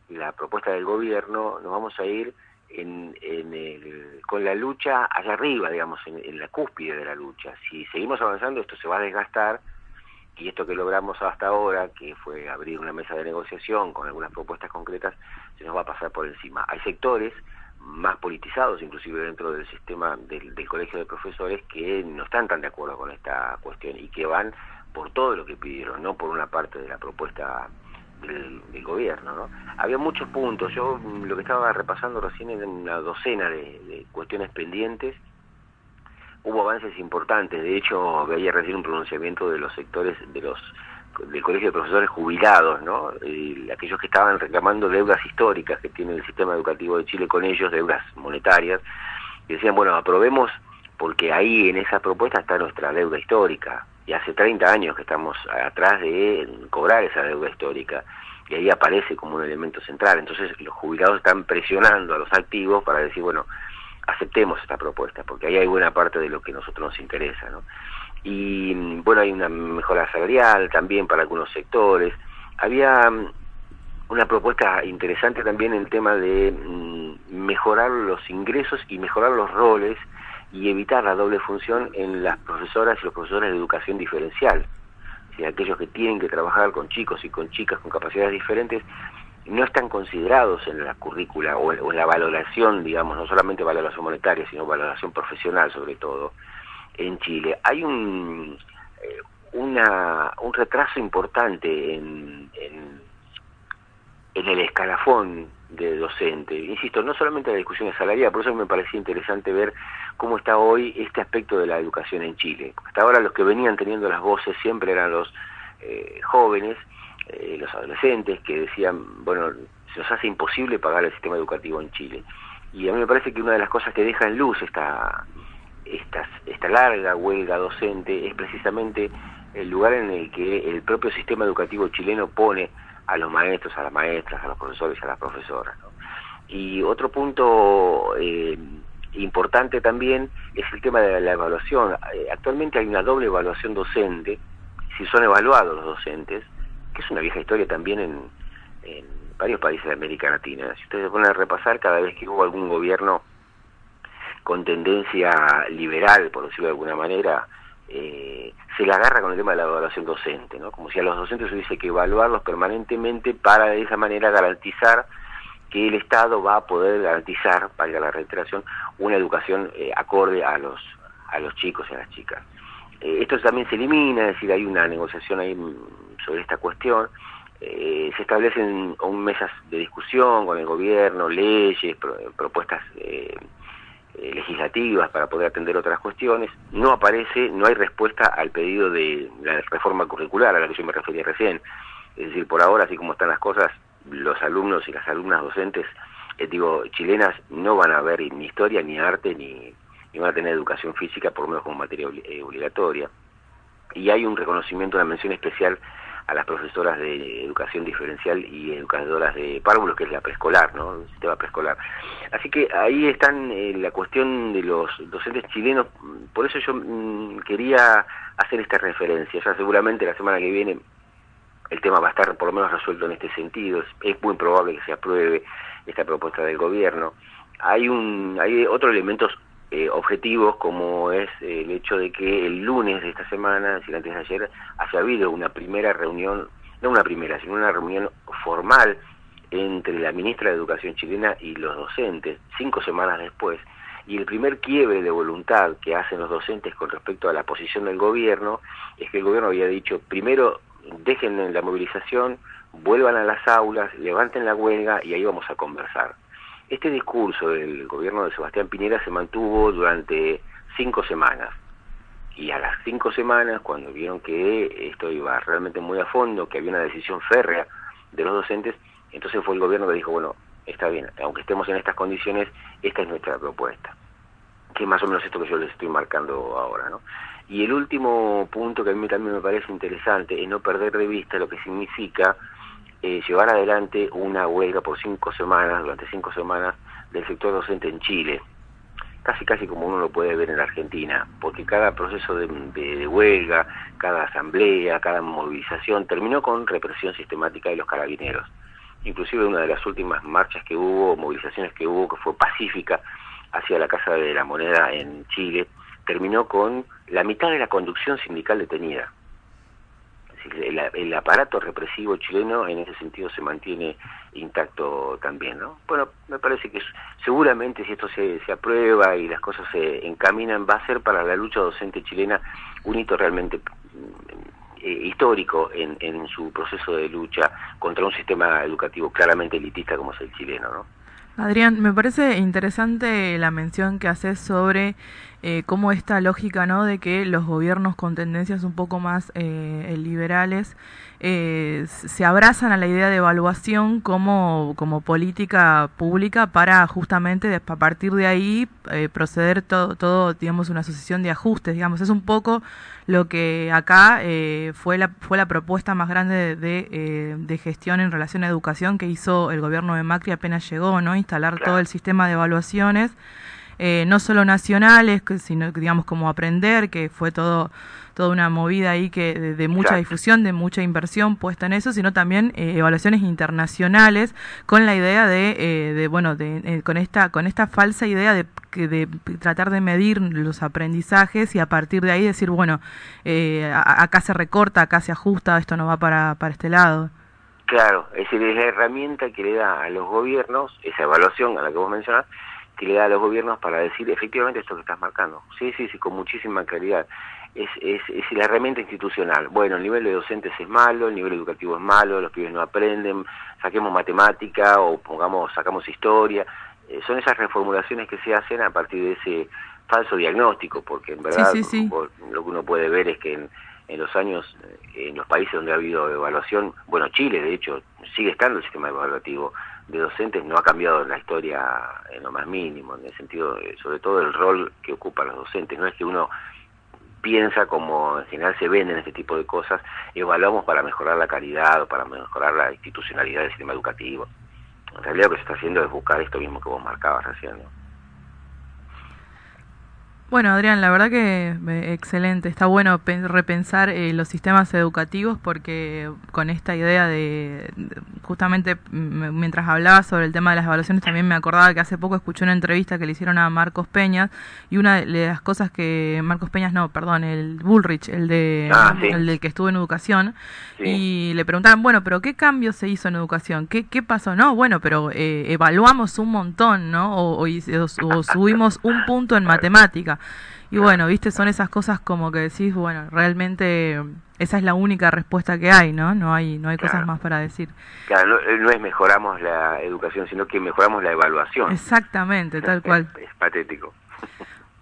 la propuesta del gobierno nos vamos a ir en, el- con la lucha allá arriba, digamos, en, en la cúspide de la lucha. Si seguimos avanzando, esto se va a desgastar y esto que logramos hasta ahora, que fue abrir una mesa de negociación con algunas propuestas concretas, se nos va a pasar por encima. Hay sectores más politizados, inclusive dentro del sistema del, del colegio de profesores, que no están tan de acuerdo con esta cuestión y que van por todo lo que pidieron, no por una parte de la propuesta del gobierno. ¿no? Había muchos puntos, yo mm, lo que estaba repasando recién era una docena de, de cuestiones pendientes, hubo avances importantes, de hecho veía recién un pronunciamiento de los sectores de los del colegio de profesores jubilados, ¿no? Y aquellos que estaban reclamando deudas históricas que tiene el sistema educativo de Chile con ellos, deudas monetarias, y decían, bueno, aprobemos porque ahí en esa propuesta está nuestra deuda histórica, y hace 30 años que estamos atrás de cobrar esa deuda histórica, y ahí aparece como un elemento central, entonces los jubilados están presionando a los activos para decir, bueno, aceptemos esta propuesta, porque ahí hay buena parte de lo que a nosotros nos interesa, ¿no? Y bueno, hay una mejora salarial también para algunos sectores. Había mm, una propuesta interesante también en el tema de mm, mejorar los ingresos y mejorar los roles y evitar la doble función en las profesoras y los profesores de educación diferencial. O aquellos que tienen que trabajar con chicos y con chicas con capacidades diferentes no están considerados en la currícula o en, la valoración, digamos, no solamente valoración monetaria, sino valoración profesional sobre todo en Chile. Hay un, eh, una, un retraso importante en, en el escalafón de docente. Insisto, no solamente la discusión salarial, por eso me parecía interesante ver cómo está hoy este aspecto de la educación en Chile. Hasta ahora los que venían teniendo las voces siempre eran los eh, jóvenes, eh, los adolescentes, que decían, bueno, se nos hace imposible pagar el sistema educativo en Chile. Y a mí me parece que una de las cosas que deja en luz esta, esta, esta larga huelga docente es precisamente el lugar en el que el propio sistema educativo chileno pone a los maestros, a las maestras, a los profesores y a las profesoras. ¿no? Y otro punto eh, importante también es el tema de la evaluación. Eh, actualmente hay una doble evaluación docente, si son evaluados los docentes, que es una vieja historia también en, en varios países de América Latina. Si ustedes se ponen a repasar, cada vez que hubo algún gobierno con tendencia liberal, por decirlo de alguna manera, eh, se le agarra con el tema de la evaluación docente, ¿no? Como si a los docentes hubiese que evaluarlos permanentemente para de esa manera garantizar que el Estado va a poder garantizar, valga la reiteración, una educación eh, acorde a los a los chicos y a las chicas. Eh, esto también se elimina, es decir, hay una negociación ahí sobre esta cuestión. Eh, se establecen aún mesas de discusión con el gobierno, leyes, pro, propuestas eh, eh, legislativas para poder atender otras cuestiones. No aparece, no hay respuesta al pedido de la reforma curricular a la que yo me refería recién. Es decir, por ahora, así como están las cosas, los alumnos y las alumnas docentes, eh, digo, chilenas, no van a ver ni historia, ni arte, ni, ni van a tener educación física, por lo menos como materia eh, obligatoria. Y hay un reconocimiento, una mención especial a las profesoras de educación diferencial y educadoras de párvulos, que es la preescolar, ¿no? El sistema preescolar. Así que ahí están eh, la cuestión de los docentes chilenos, por eso yo mm, quería hacer esta referencia. Ya seguramente la semana que viene el tema va a estar por lo menos resuelto en este sentido. Es, muy probable que se apruebe esta propuesta del gobierno. Hay un, hay otros elementos eh, objetivos como es el hecho de que el lunes de esta semana, es decir, antes de ayer, haya habido una primera reunión, no una primera, sino una reunión formal entre la ministra de Educación chilena y los docentes, cinco semanas después, y el primer quiebre de voluntad que hacen los docentes con respecto a la posición del gobierno es que el gobierno había dicho, primero dejen la movilización, vuelvan a las aulas, levanten la huelga y ahí vamos a conversar. Este discurso del gobierno de Sebastián Piñera se mantuvo durante cinco semanas. Y a las cinco semanas, cuando vieron que esto iba realmente muy a fondo, que había una decisión férrea de los docentes, entonces fue el gobierno que dijo, bueno, está bien, aunque estemos en estas condiciones, esta es nuestra propuesta. Que es más o menos esto que yo les estoy marcando ahora, ¿no? Y el último punto que a mí también me parece interesante es no perder de vista lo que significa eh, llevar adelante una huelga por cinco semanas, durante cinco semanas, del sector docente en Chile. Casi, casi como uno lo puede ver en la Argentina, porque cada proceso de, de, huelga, cada asamblea, cada movilización terminó con represión sistemática de los carabineros. inclusive una de las últimas marchas que hubo, movilizaciones que hubo, que fue pacífica hacia la Casa de la Moneda en Chile, terminó con la mitad de la conducción sindical detenida. El, aparato represivo chileno en ese sentido se mantiene intacto también, ¿no? Bueno, me parece que seguramente si esto se, se aprueba y las cosas se encaminan, va a ser para la lucha docente chilena un hito realmente eh, histórico en, en su proceso de lucha contra un sistema educativo claramente elitista como es el chileno, ¿no? Adrián, me parece interesante la mención que haces sobre eh, cómo esta lógica ¿no? de que los gobiernos con tendencias un poco más eh, liberales eh, se abrazan a la idea de evaluación como, como política pública para justamente a partir de ahí eh, proceder todo, todo, digamos, una sucesión de ajustes, digamos. Es un poco lo que acá eh, fue, la, fue la propuesta más grande de, de, de, gestión en relación a educación que hizo el gobierno de Macri apenas llegó, ¿no? Instalar claro. todo el sistema de evaluaciones. Eh, no solo nacionales, sino digamos como aprender, que fue todo toda una movida ahí que de, de mucha Exacto. difusión, de mucha inversión puesta en eso, sino también eh, evaluaciones internacionales con la idea de, eh, de bueno, de, eh, con esta con esta falsa idea de, de, tratar de medir los aprendizajes y a partir de ahí decir, bueno, eh, acá se recorta, acá se ajusta, esto no va para, para este lado. Claro, es decir, es la herramienta que le da a los gobiernos, esa evaluación a la que vos mencionás, que le da a los gobiernos para decir efectivamente esto que estás marcando. Sí, sí, sí, con muchísima claridad. Es, es, es la herramienta institucional. Bueno, el nivel de docentes es malo, el nivel educativo es malo, los pibes no aprenden, saquemos matemática o pongamos, sacamos historia. Eh, son esas reformulaciones que se hacen a partir de ese falso diagnóstico, porque en verdad sí, sí, sí. lo que uno puede ver es que en, en los años, en los países donde ha habido evaluación, bueno, Chile de hecho sigue estando el sistema evaluativo de docentes, no ha cambiado la historia en lo más mínimo, en el sentido, sobre todo el rol que ocupan los docentes, no es que uno piensa como en general se ven en este tipo de cosas, evaluamos para mejorar la calidad o para mejorar la institucionalidad del sistema educativo. En realidad lo que se está haciendo es buscar esto mismo que vos marcabas recién, ¿no? Bueno, Adrián, la verdad que eh, excelente. Está bueno repensar eh, los sistemas educativos porque con esta idea de, de, justamente mientras hablaba sobre el tema de las evaluaciones también me acordaba que hace poco escuché una entrevista que le hicieron a Marcos Peñas y una de las cosas que Marcos Peñas no, perdón, el Bullrich, el de ah, sí. el del que estuvo en educación Sí. y le preguntaban, bueno, pero ¿qué cambio se hizo en educación? ¿Qué, qué pasó? No, bueno, pero eh, evaluamos un montón, ¿no? O, o, o subimos un punto en matemática. Y bueno, viste, son esas cosas como que decís, bueno, realmente esa es la única respuesta que hay, ¿no? No hay, no hay Claro. cosas más para decir. Claro, no, no es mejoramos la educación, sino que mejoramos la evaluación. Exactamente, tal cual. Es patético.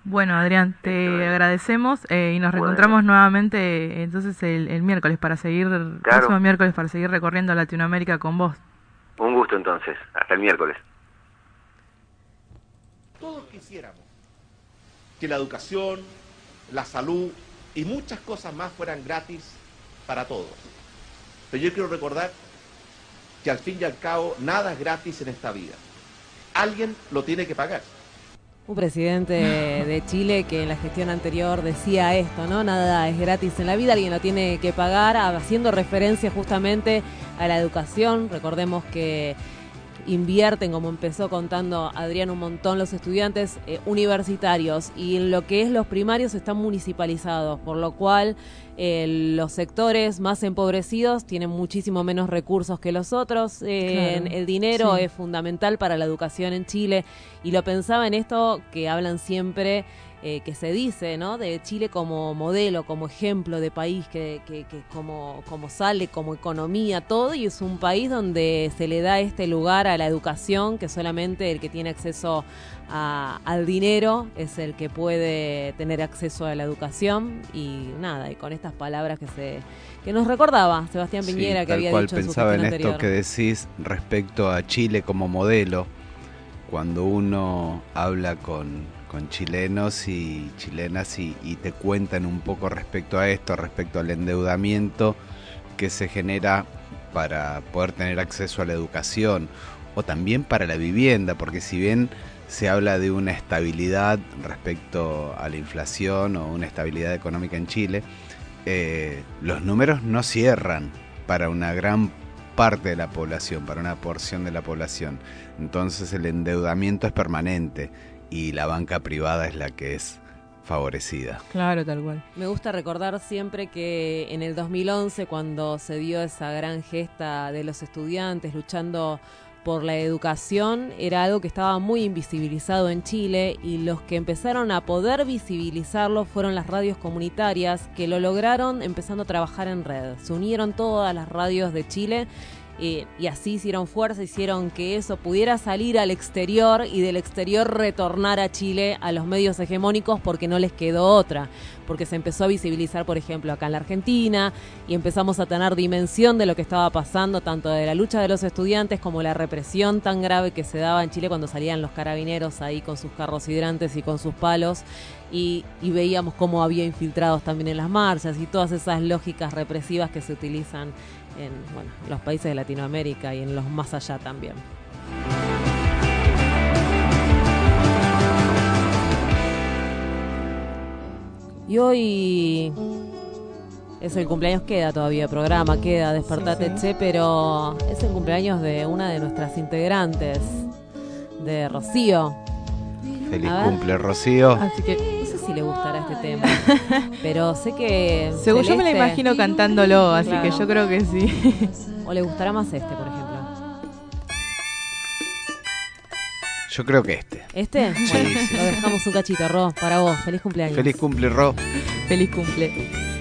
Bueno, Adrián, te agradecemos eh, y nos reencontramos nuevamente eh, entonces el, el miércoles para seguir, el próximo miércoles para seguir recorriendo Latinoamérica con vos. Un gusto entonces, hasta el miércoles. Todos quisiéramos que la educación, la salud y muchas cosas más fueran gratis para todos. Pero yo quiero recordar que al fin y al cabo nada es gratis en esta vida. Alguien lo tiene que pagar. Un presidente de Chile que en la gestión anterior decía esto, ¿no? Nada es gratis en la vida, alguien lo tiene que pagar, haciendo referencia justamente a la educación. Recordemos que invierten, como empezó contando Adrián, un montón los estudiantes eh, universitarios y en lo que es los primarios están municipalizados, por lo cual eh, los sectores más empobrecidos tienen muchísimo menos recursos que los otros. Eh, Claro, el dinero sí. es fundamental para la educación en Chile y lo pensaba en esto que hablan siempre. Eh, que se dice, ¿no? De Chile como modelo, como ejemplo de país, que, que, que como, como sale, como economía, todo, y es un país donde se le da este lugar a la educación, que solamente el que tiene acceso a- al dinero es el que puede tener acceso a la educación, y nada, y con estas palabras que se que nos recordaba Sebastián Sí, Piñera, que había cual dicho en su pensaba en esto anterior. que decís respecto a Chile como modelo, cuando uno habla con, con chilenos y chilenas y, y te cuentan un poco respecto a esto, respecto al endeudamiento que se genera para poder tener acceso a la educación o también para la vivienda, porque si bien se habla de una estabilidad respecto a la inflación o una estabilidad económica en Chile, eh, los números no cierran para una gran parte de la población, para una porción de la población. Entonces el endeudamiento es permanente y la banca privada es la que es favorecida. Claro, tal cual. Me gusta recordar siempre que en el 2011, cuando se dio esa gran gesta de los estudiantes luchando por la educación, era algo que estaba muy invisibilizado en Chile y los que empezaron a poder visibilizarlo fueron las radios comunitarias que lo lograron empezando a trabajar en red. Se unieron todas las radios de Chile eh, y así hicieron fuerza, hicieron que eso pudiera salir al exterior y del exterior retornar a Chile a los medios hegemónicos porque no les quedó otra, porque se empezó a visibilizar, por ejemplo, acá en la Argentina y empezamos a tener dimensión de lo que estaba pasando, tanto de la lucha de los estudiantes como la represión tan grave que se daba en Chile cuando salían los carabineros ahí con sus carros hidrantes y con sus palos. Y, y veíamos cómo había infiltrados también en las marchas y todas esas lógicas represivas que se utilizan en bueno, los países de Latinoamérica y en los más allá también. Y hoy es el cumpleaños, queda todavía programa, queda Despertate Che, pero es el cumpleaños de una de nuestras integrantes, de Rocío. Feliz cumple, Rocío. Así que si le gustará este tema, pero sé que... según yo me la imagino cantándolo, así Claro. que yo creo que sí. O le gustará más este, por ejemplo. Yo creo que este. ¿Este? Sí, Bueno, sí, sí. lo dejamos un cachito, Ro, para vos. Feliz cumpleaños. Feliz cumple, Ro. Feliz cumple.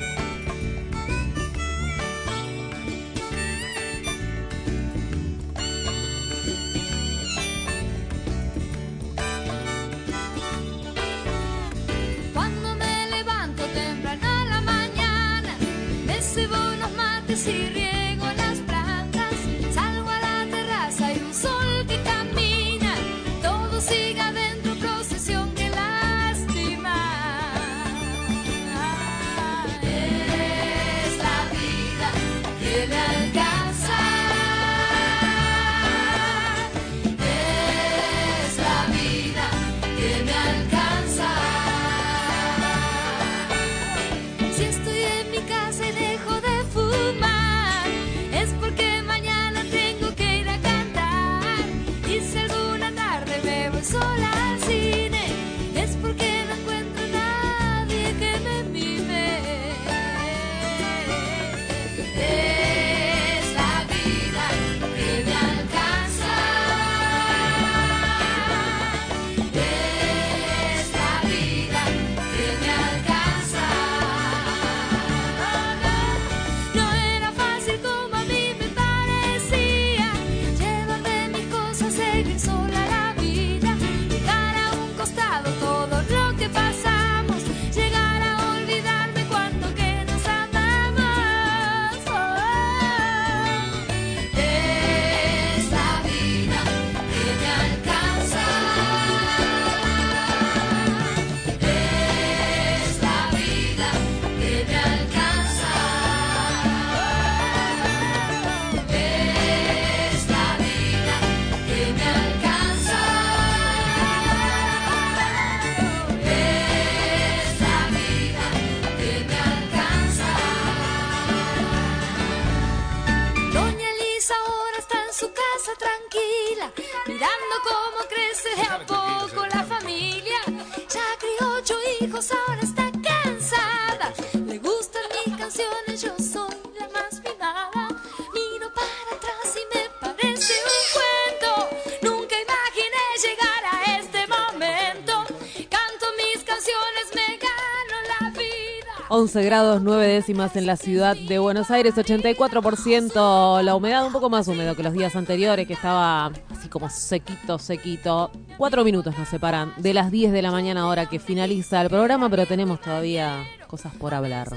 11 grados 9 décimas en la ciudad de Buenos Aires, 84% la humedad, un poco más húmedo que los días anteriores, que estaba así como sequito, sequito. Cuatro minutos nos separan de las 10 de la mañana hora que finaliza el programa, pero tenemos todavía cosas por hablar.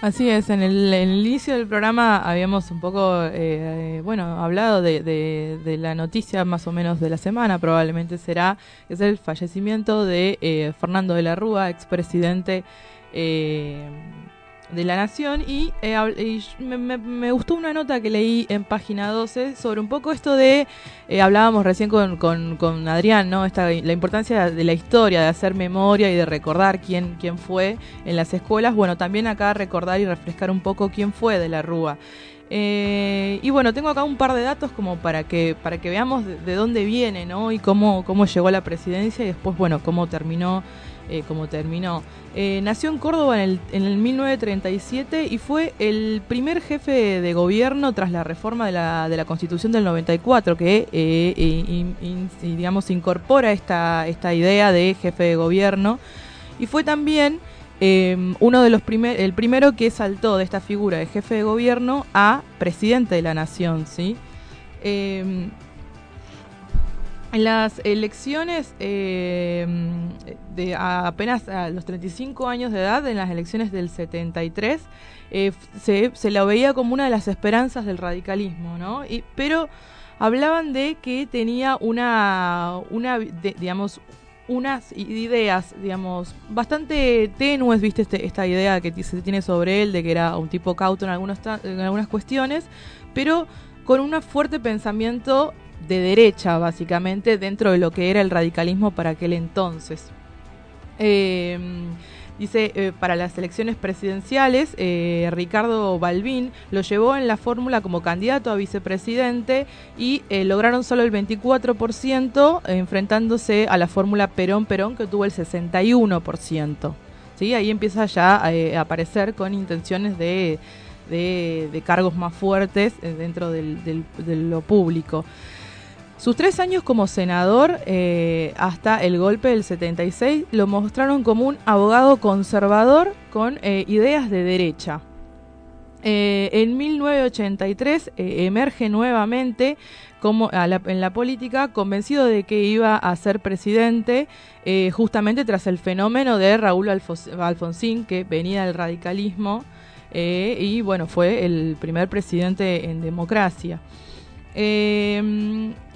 Así es, en el, inicio del programa habíamos un poco, eh, bueno, hablado de la noticia más o menos de la semana, probablemente será, es el fallecimiento de eh, Fernando de la Rúa, expresidente eh, de la Nación, y, eh, me, me- gustó una nota que leí en página 12 sobre un poco esto de, eh, hablábamos recién con, con, Adrián, ¿no? Esta, la importancia de la historia, de hacer memoria y de recordar quién, quién fue en las escuelas. Bueno, también acá recordar y refrescar un poco quién fue de la Rúa. Y bueno, tengo acá un par de datos como para que, para que veamos de, de dónde viene, ¿no? Y cómo, cómo llegó a la presidencia y después, bueno, cómo terminó. Eh, cómo terminó. Eh, nació en Córdoba en el, en el 1937 y fue el primer jefe de gobierno tras la reforma de la, de la Constitución del 94 que, eh, eh, in- digamos, incorpora esta, esta idea de jefe de gobierno. Y fue también eh, uno de los primer, el primero que saltó de esta figura de jefe de gobierno a presidente de la nación, ¿sí? En las elecciones, eh, de apenas a los 35 años de edad, en las elecciones del 73, eh, se, se la veía como una de las esperanzas del radicalismo, ¿no? Y, pero hablaban de que tenía una, una digamos, unas ideas, digamos, bastante tenues, viste, este- esta idea que se tiene sobre él, de que era un tipo cauto en, algunos en algunas cuestiones, pero con un fuerte pensamiento de derecha, básicamente, dentro de lo que era el radicalismo para aquel entonces. Eh, dice, eh, para las elecciones presidenciales, eh, Ricardo Balbín lo llevó en la fórmula como candidato a vicepresidente y eh, lograron solo el 24%, eh, enfrentándose a la fórmula Perón-Perón, que tuvo el 61%. ¿Sí? Ahí empieza ya a aparecer con intenciones de, de- cargos más fuertes dentro de lo público. Sus tres años como senador eh, hasta el golpe del 76 lo mostraron como un abogado conservador con eh, ideas de derecha. Eh, en 1983 eh, emerge nuevamente en la política convencido de que iba a ser presidente justamente tras el fenómeno de Raúl Alfonsín que venía del radicalismo y bueno fue el primer presidente en democracia.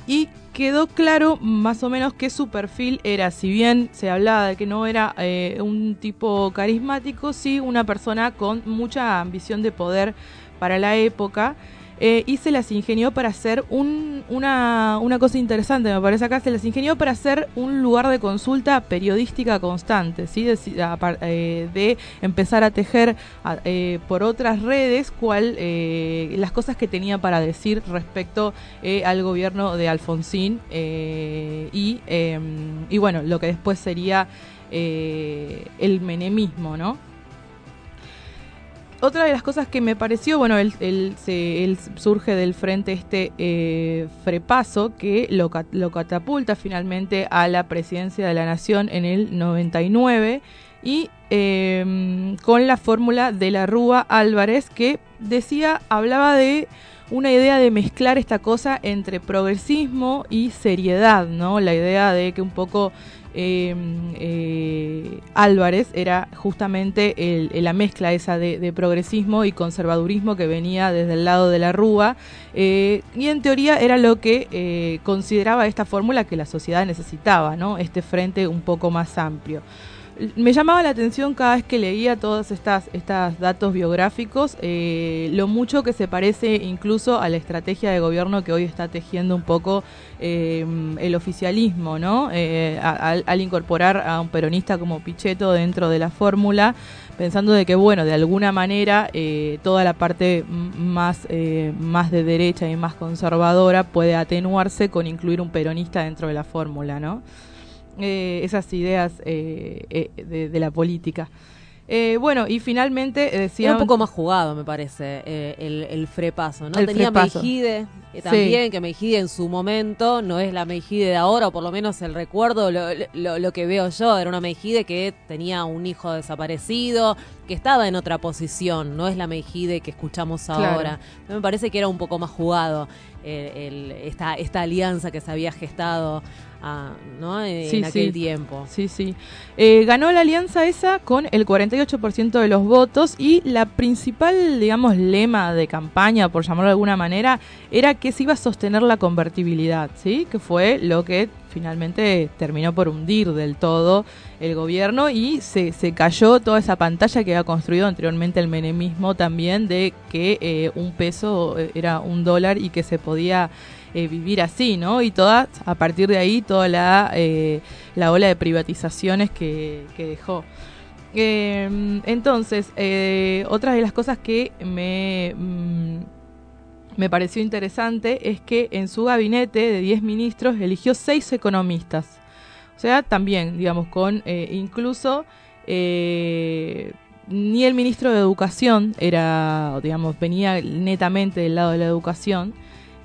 Y quedó claro más o menos que su perfil era, si bien se hablaba de que no era eh, un tipo carismático, sí una persona con mucha ambición de poder para la época. Eh, y se las ingenió para hacer un- una, una cosa interesante, me parece acá, se las ingenió para hacer un lugar de consulta periodística constante, ¿sí? de, eh, empezar a tejer eh, por otras redes cuál, eh, las cosas que tenía para decir respecto al gobierno de Alfonsín y, eh, y bueno, lo que después sería el menemismo, ¿no? Otra de las cosas que me pareció, bueno, él, se- él surge del frente este eh, Frepaso que lo, cat- lo catapulta finalmente a la presidencia de la nación en el 99 y eh, con la fórmula de la Rúa Álvarez que decía, hablaba de una idea de mezclar esta cosa entre progresismo y seriedad, ¿no? La idea de que un poco Álvarez era justamente el- el- la mezcla esa de, de progresismo y conservadurismo que venía desde el lado de la Rúa eh, y en teoría era lo que eh, consideraba esta fórmula que la sociedad necesitaba, ¿no? Este frente un poco más amplio me llamaba la atención cada vez que leía todos estos estas datos biográficos, eh, lo mucho que se parece incluso a la estrategia de gobierno que hoy está tejiendo un poco eh, el oficialismo, ¿no? Eh, al, al incorporar a un peronista como Pichetto dentro de la fórmula, pensando de que, bueno, de alguna manera eh, toda la parte más, eh, más de derecha y más conservadora puede atenuarse con incluir un peronista dentro de la fórmula, ¿no? Eh, esas ideas eh, eh, de, de la política. Eh, bueno, y finalmente eh, decía... Era un poco más jugado, me parece, el, el frepaso, ¿no? El Tenía frepaso. Meijide Sí. también, que Meijide en su momento no es la Meijide de ahora, o por lo menos el recuerdo, lo, lo- lo que veo yo, era una Meijide que tenía un hijo desaparecido, que estaba en otra posición, no es la Meijide que escuchamos Claro. ahora. Me parece que era un poco más jugado eh, el- esta, esta alianza que se había gestado ah, ¿no? en Sí, aquel sí. tiempo. Sí, sí. Eh, ganó la alianza esa con el 48% de los votos y la principal, digamos, lema de campaña, por llamarlo de alguna manera, era que se iba a sostener la convertibilidad, ¿sí? Que fue lo que finalmente terminó por hundir del todo el gobierno y se, se cayó toda esa pantalla que había construido anteriormente el menemismo también de que eh, un peso eh, era un dólar y que se podía eh, vivir así, ¿no? Y todas, a partir de ahí, toda la, eh, la ola de privatizaciones que, que dejó. Eh, entonces, otra de las cosas que me, mm, me pareció interesante es que en su gabinete de 10 ministros eligió 6 economistas. O sea, también, digamos, con incluso ni el ministro de Educación era, digamos, venía netamente del lado de la educación.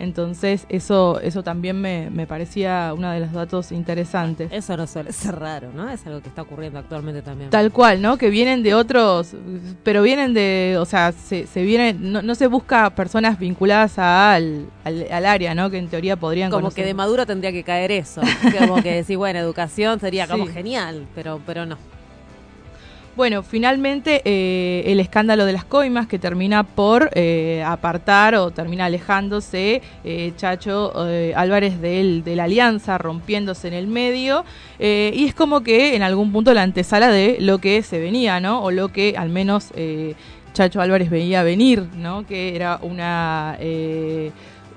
Entonces, eso, eso también me, me parecía uno de los datos interesantes. Eso no suele ser raro, ¿no? Es algo que está ocurriendo actualmente también. Tal cual, ¿no? Que vienen de otros, pero vienen de, o sea, se, se vienen, no, no se busca personas vinculadas a- al, al, al área, ¿no? Que en teoría podrían Como conocer. que de Maduro tendría que caer eso. Como que decir, bueno, educación sería como Sí. genial, pero, pero no. Bueno, finalmente eh, el escándalo de las coimas que termina por eh, apartar o termina alejándose eh, Chacho Álvarez de la alianza, rompiéndose en el medio. y es como que en algún punto la antesala de lo que se venía, ¿no? O lo que al menos Chacho Álvarez veía venir, ¿no? Que era una,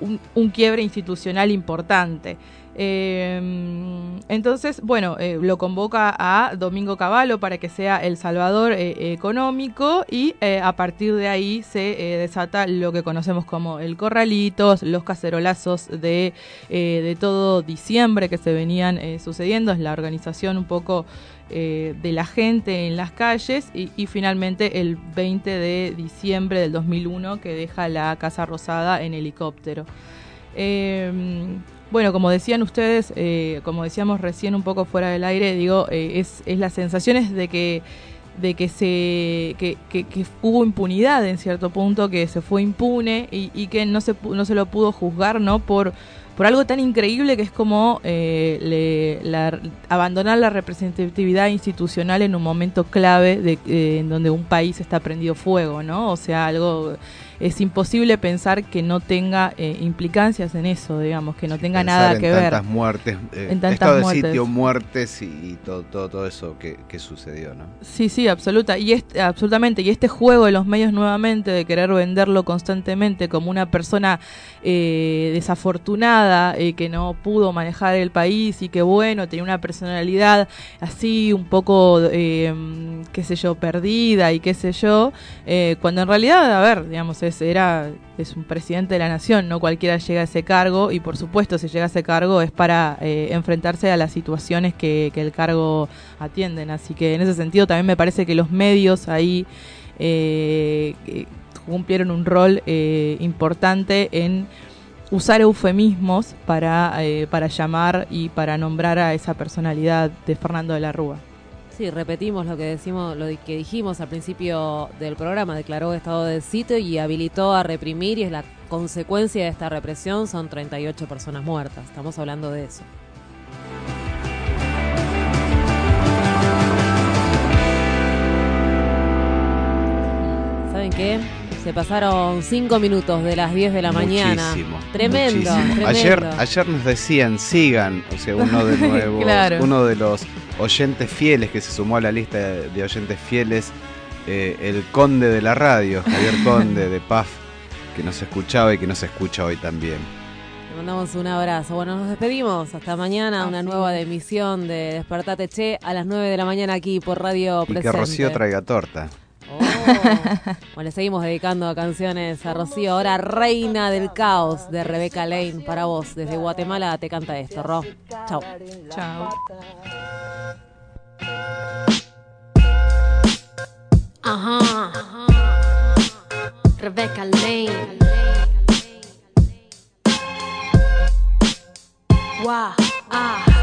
un, un quiebre institucional importante. Eh, entonces, bueno, eh, lo convoca a Domingo Cavallo para que sea el salvador eh, económico y eh, a partir de ahí se desata lo que conocemos como el corralitos, los cacerolazos de, de todo diciembre que se venían sucediendo, es la organización un poco de la gente en las calles y, finalmente el 20 de diciembre del 2001 que deja la Casa Rosada en helicóptero. Eh, bueno, como decían ustedes, eh, como decíamos recién un poco fuera del aire, digo, eh, es, es las sensaciones de que de que se que, hubo impunidad en cierto punto, que se fue impune y, que no se no se lo pudo juzgar, ¿no? Por por algo tan increíble que es como eh, le- la- abandonar la representatividad institucional en un momento clave de, eh, en donde un país está prendido fuego, ¿no? O sea, algo es imposible pensar que no tenga eh, implicancias en eso, digamos, que no tenga nada en que ver. tantas muertes, eh, En tantas estado de sitio, muertes y, y todo, todo, todo eso que, que sucedió, ¿no? Sí, sí, absoluta. Y este, absolutamente. Y este juego de los medios nuevamente, de querer venderlo constantemente como una persona eh, desafortunada, eh, que no pudo manejar el país y que, bueno, tenía una personalidad así, un poco, eh, qué sé yo, perdida y qué sé yo, eh, cuando en realidad, a ver, digamos, es, era, es un presidente de la nación, no cualquiera llega a ese cargo y, por supuesto, si llega a ese cargo es para eh, enfrentarse a las situaciones que, que el cargo atienden. Así que en ese sentido también me parece que los medios ahí eh, eh, cumplieron un rol eh, importante en usar eufemismos para, eh, para llamar y para nombrar a esa personalidad de Fernando de la Rúa. Sí, repetimos lo que decimos, lo que dijimos al principio del programa, declaró estado de sitio y habilitó a reprimir y es la consecuencia de esta represión son 38 personas muertas. Estamos hablando de eso. ¿Saben qué? Se pasaron 5 minutos de las 10 de la mañana. Muchísimo, Tremendo, muchísimo. tremendo. Ayer, ayer nos decían, sigan, o sea, uno de nuevo, Claro. uno de los oyentes fieles que se sumó a la lista de, oyentes fieles, eh, el conde de la radio, Javier Conde de PAF, que nos escuchaba y que nos escucha hoy también. Le mandamos un abrazo. Bueno, nos despedimos. Hasta mañana, una nueva emisión de Despertate Che a las 9 de la mañana aquí por Radio Y que Presente. Rocío traiga torta. Bueno, le seguimos dedicando canciones a Rocío. Ahora, Reina del Caos de Rebeca Lane. Para vos, desde Guatemala te canta esto, Ro. Chau. Chao. Ajá. Rebecca Lane. Wow. Ah.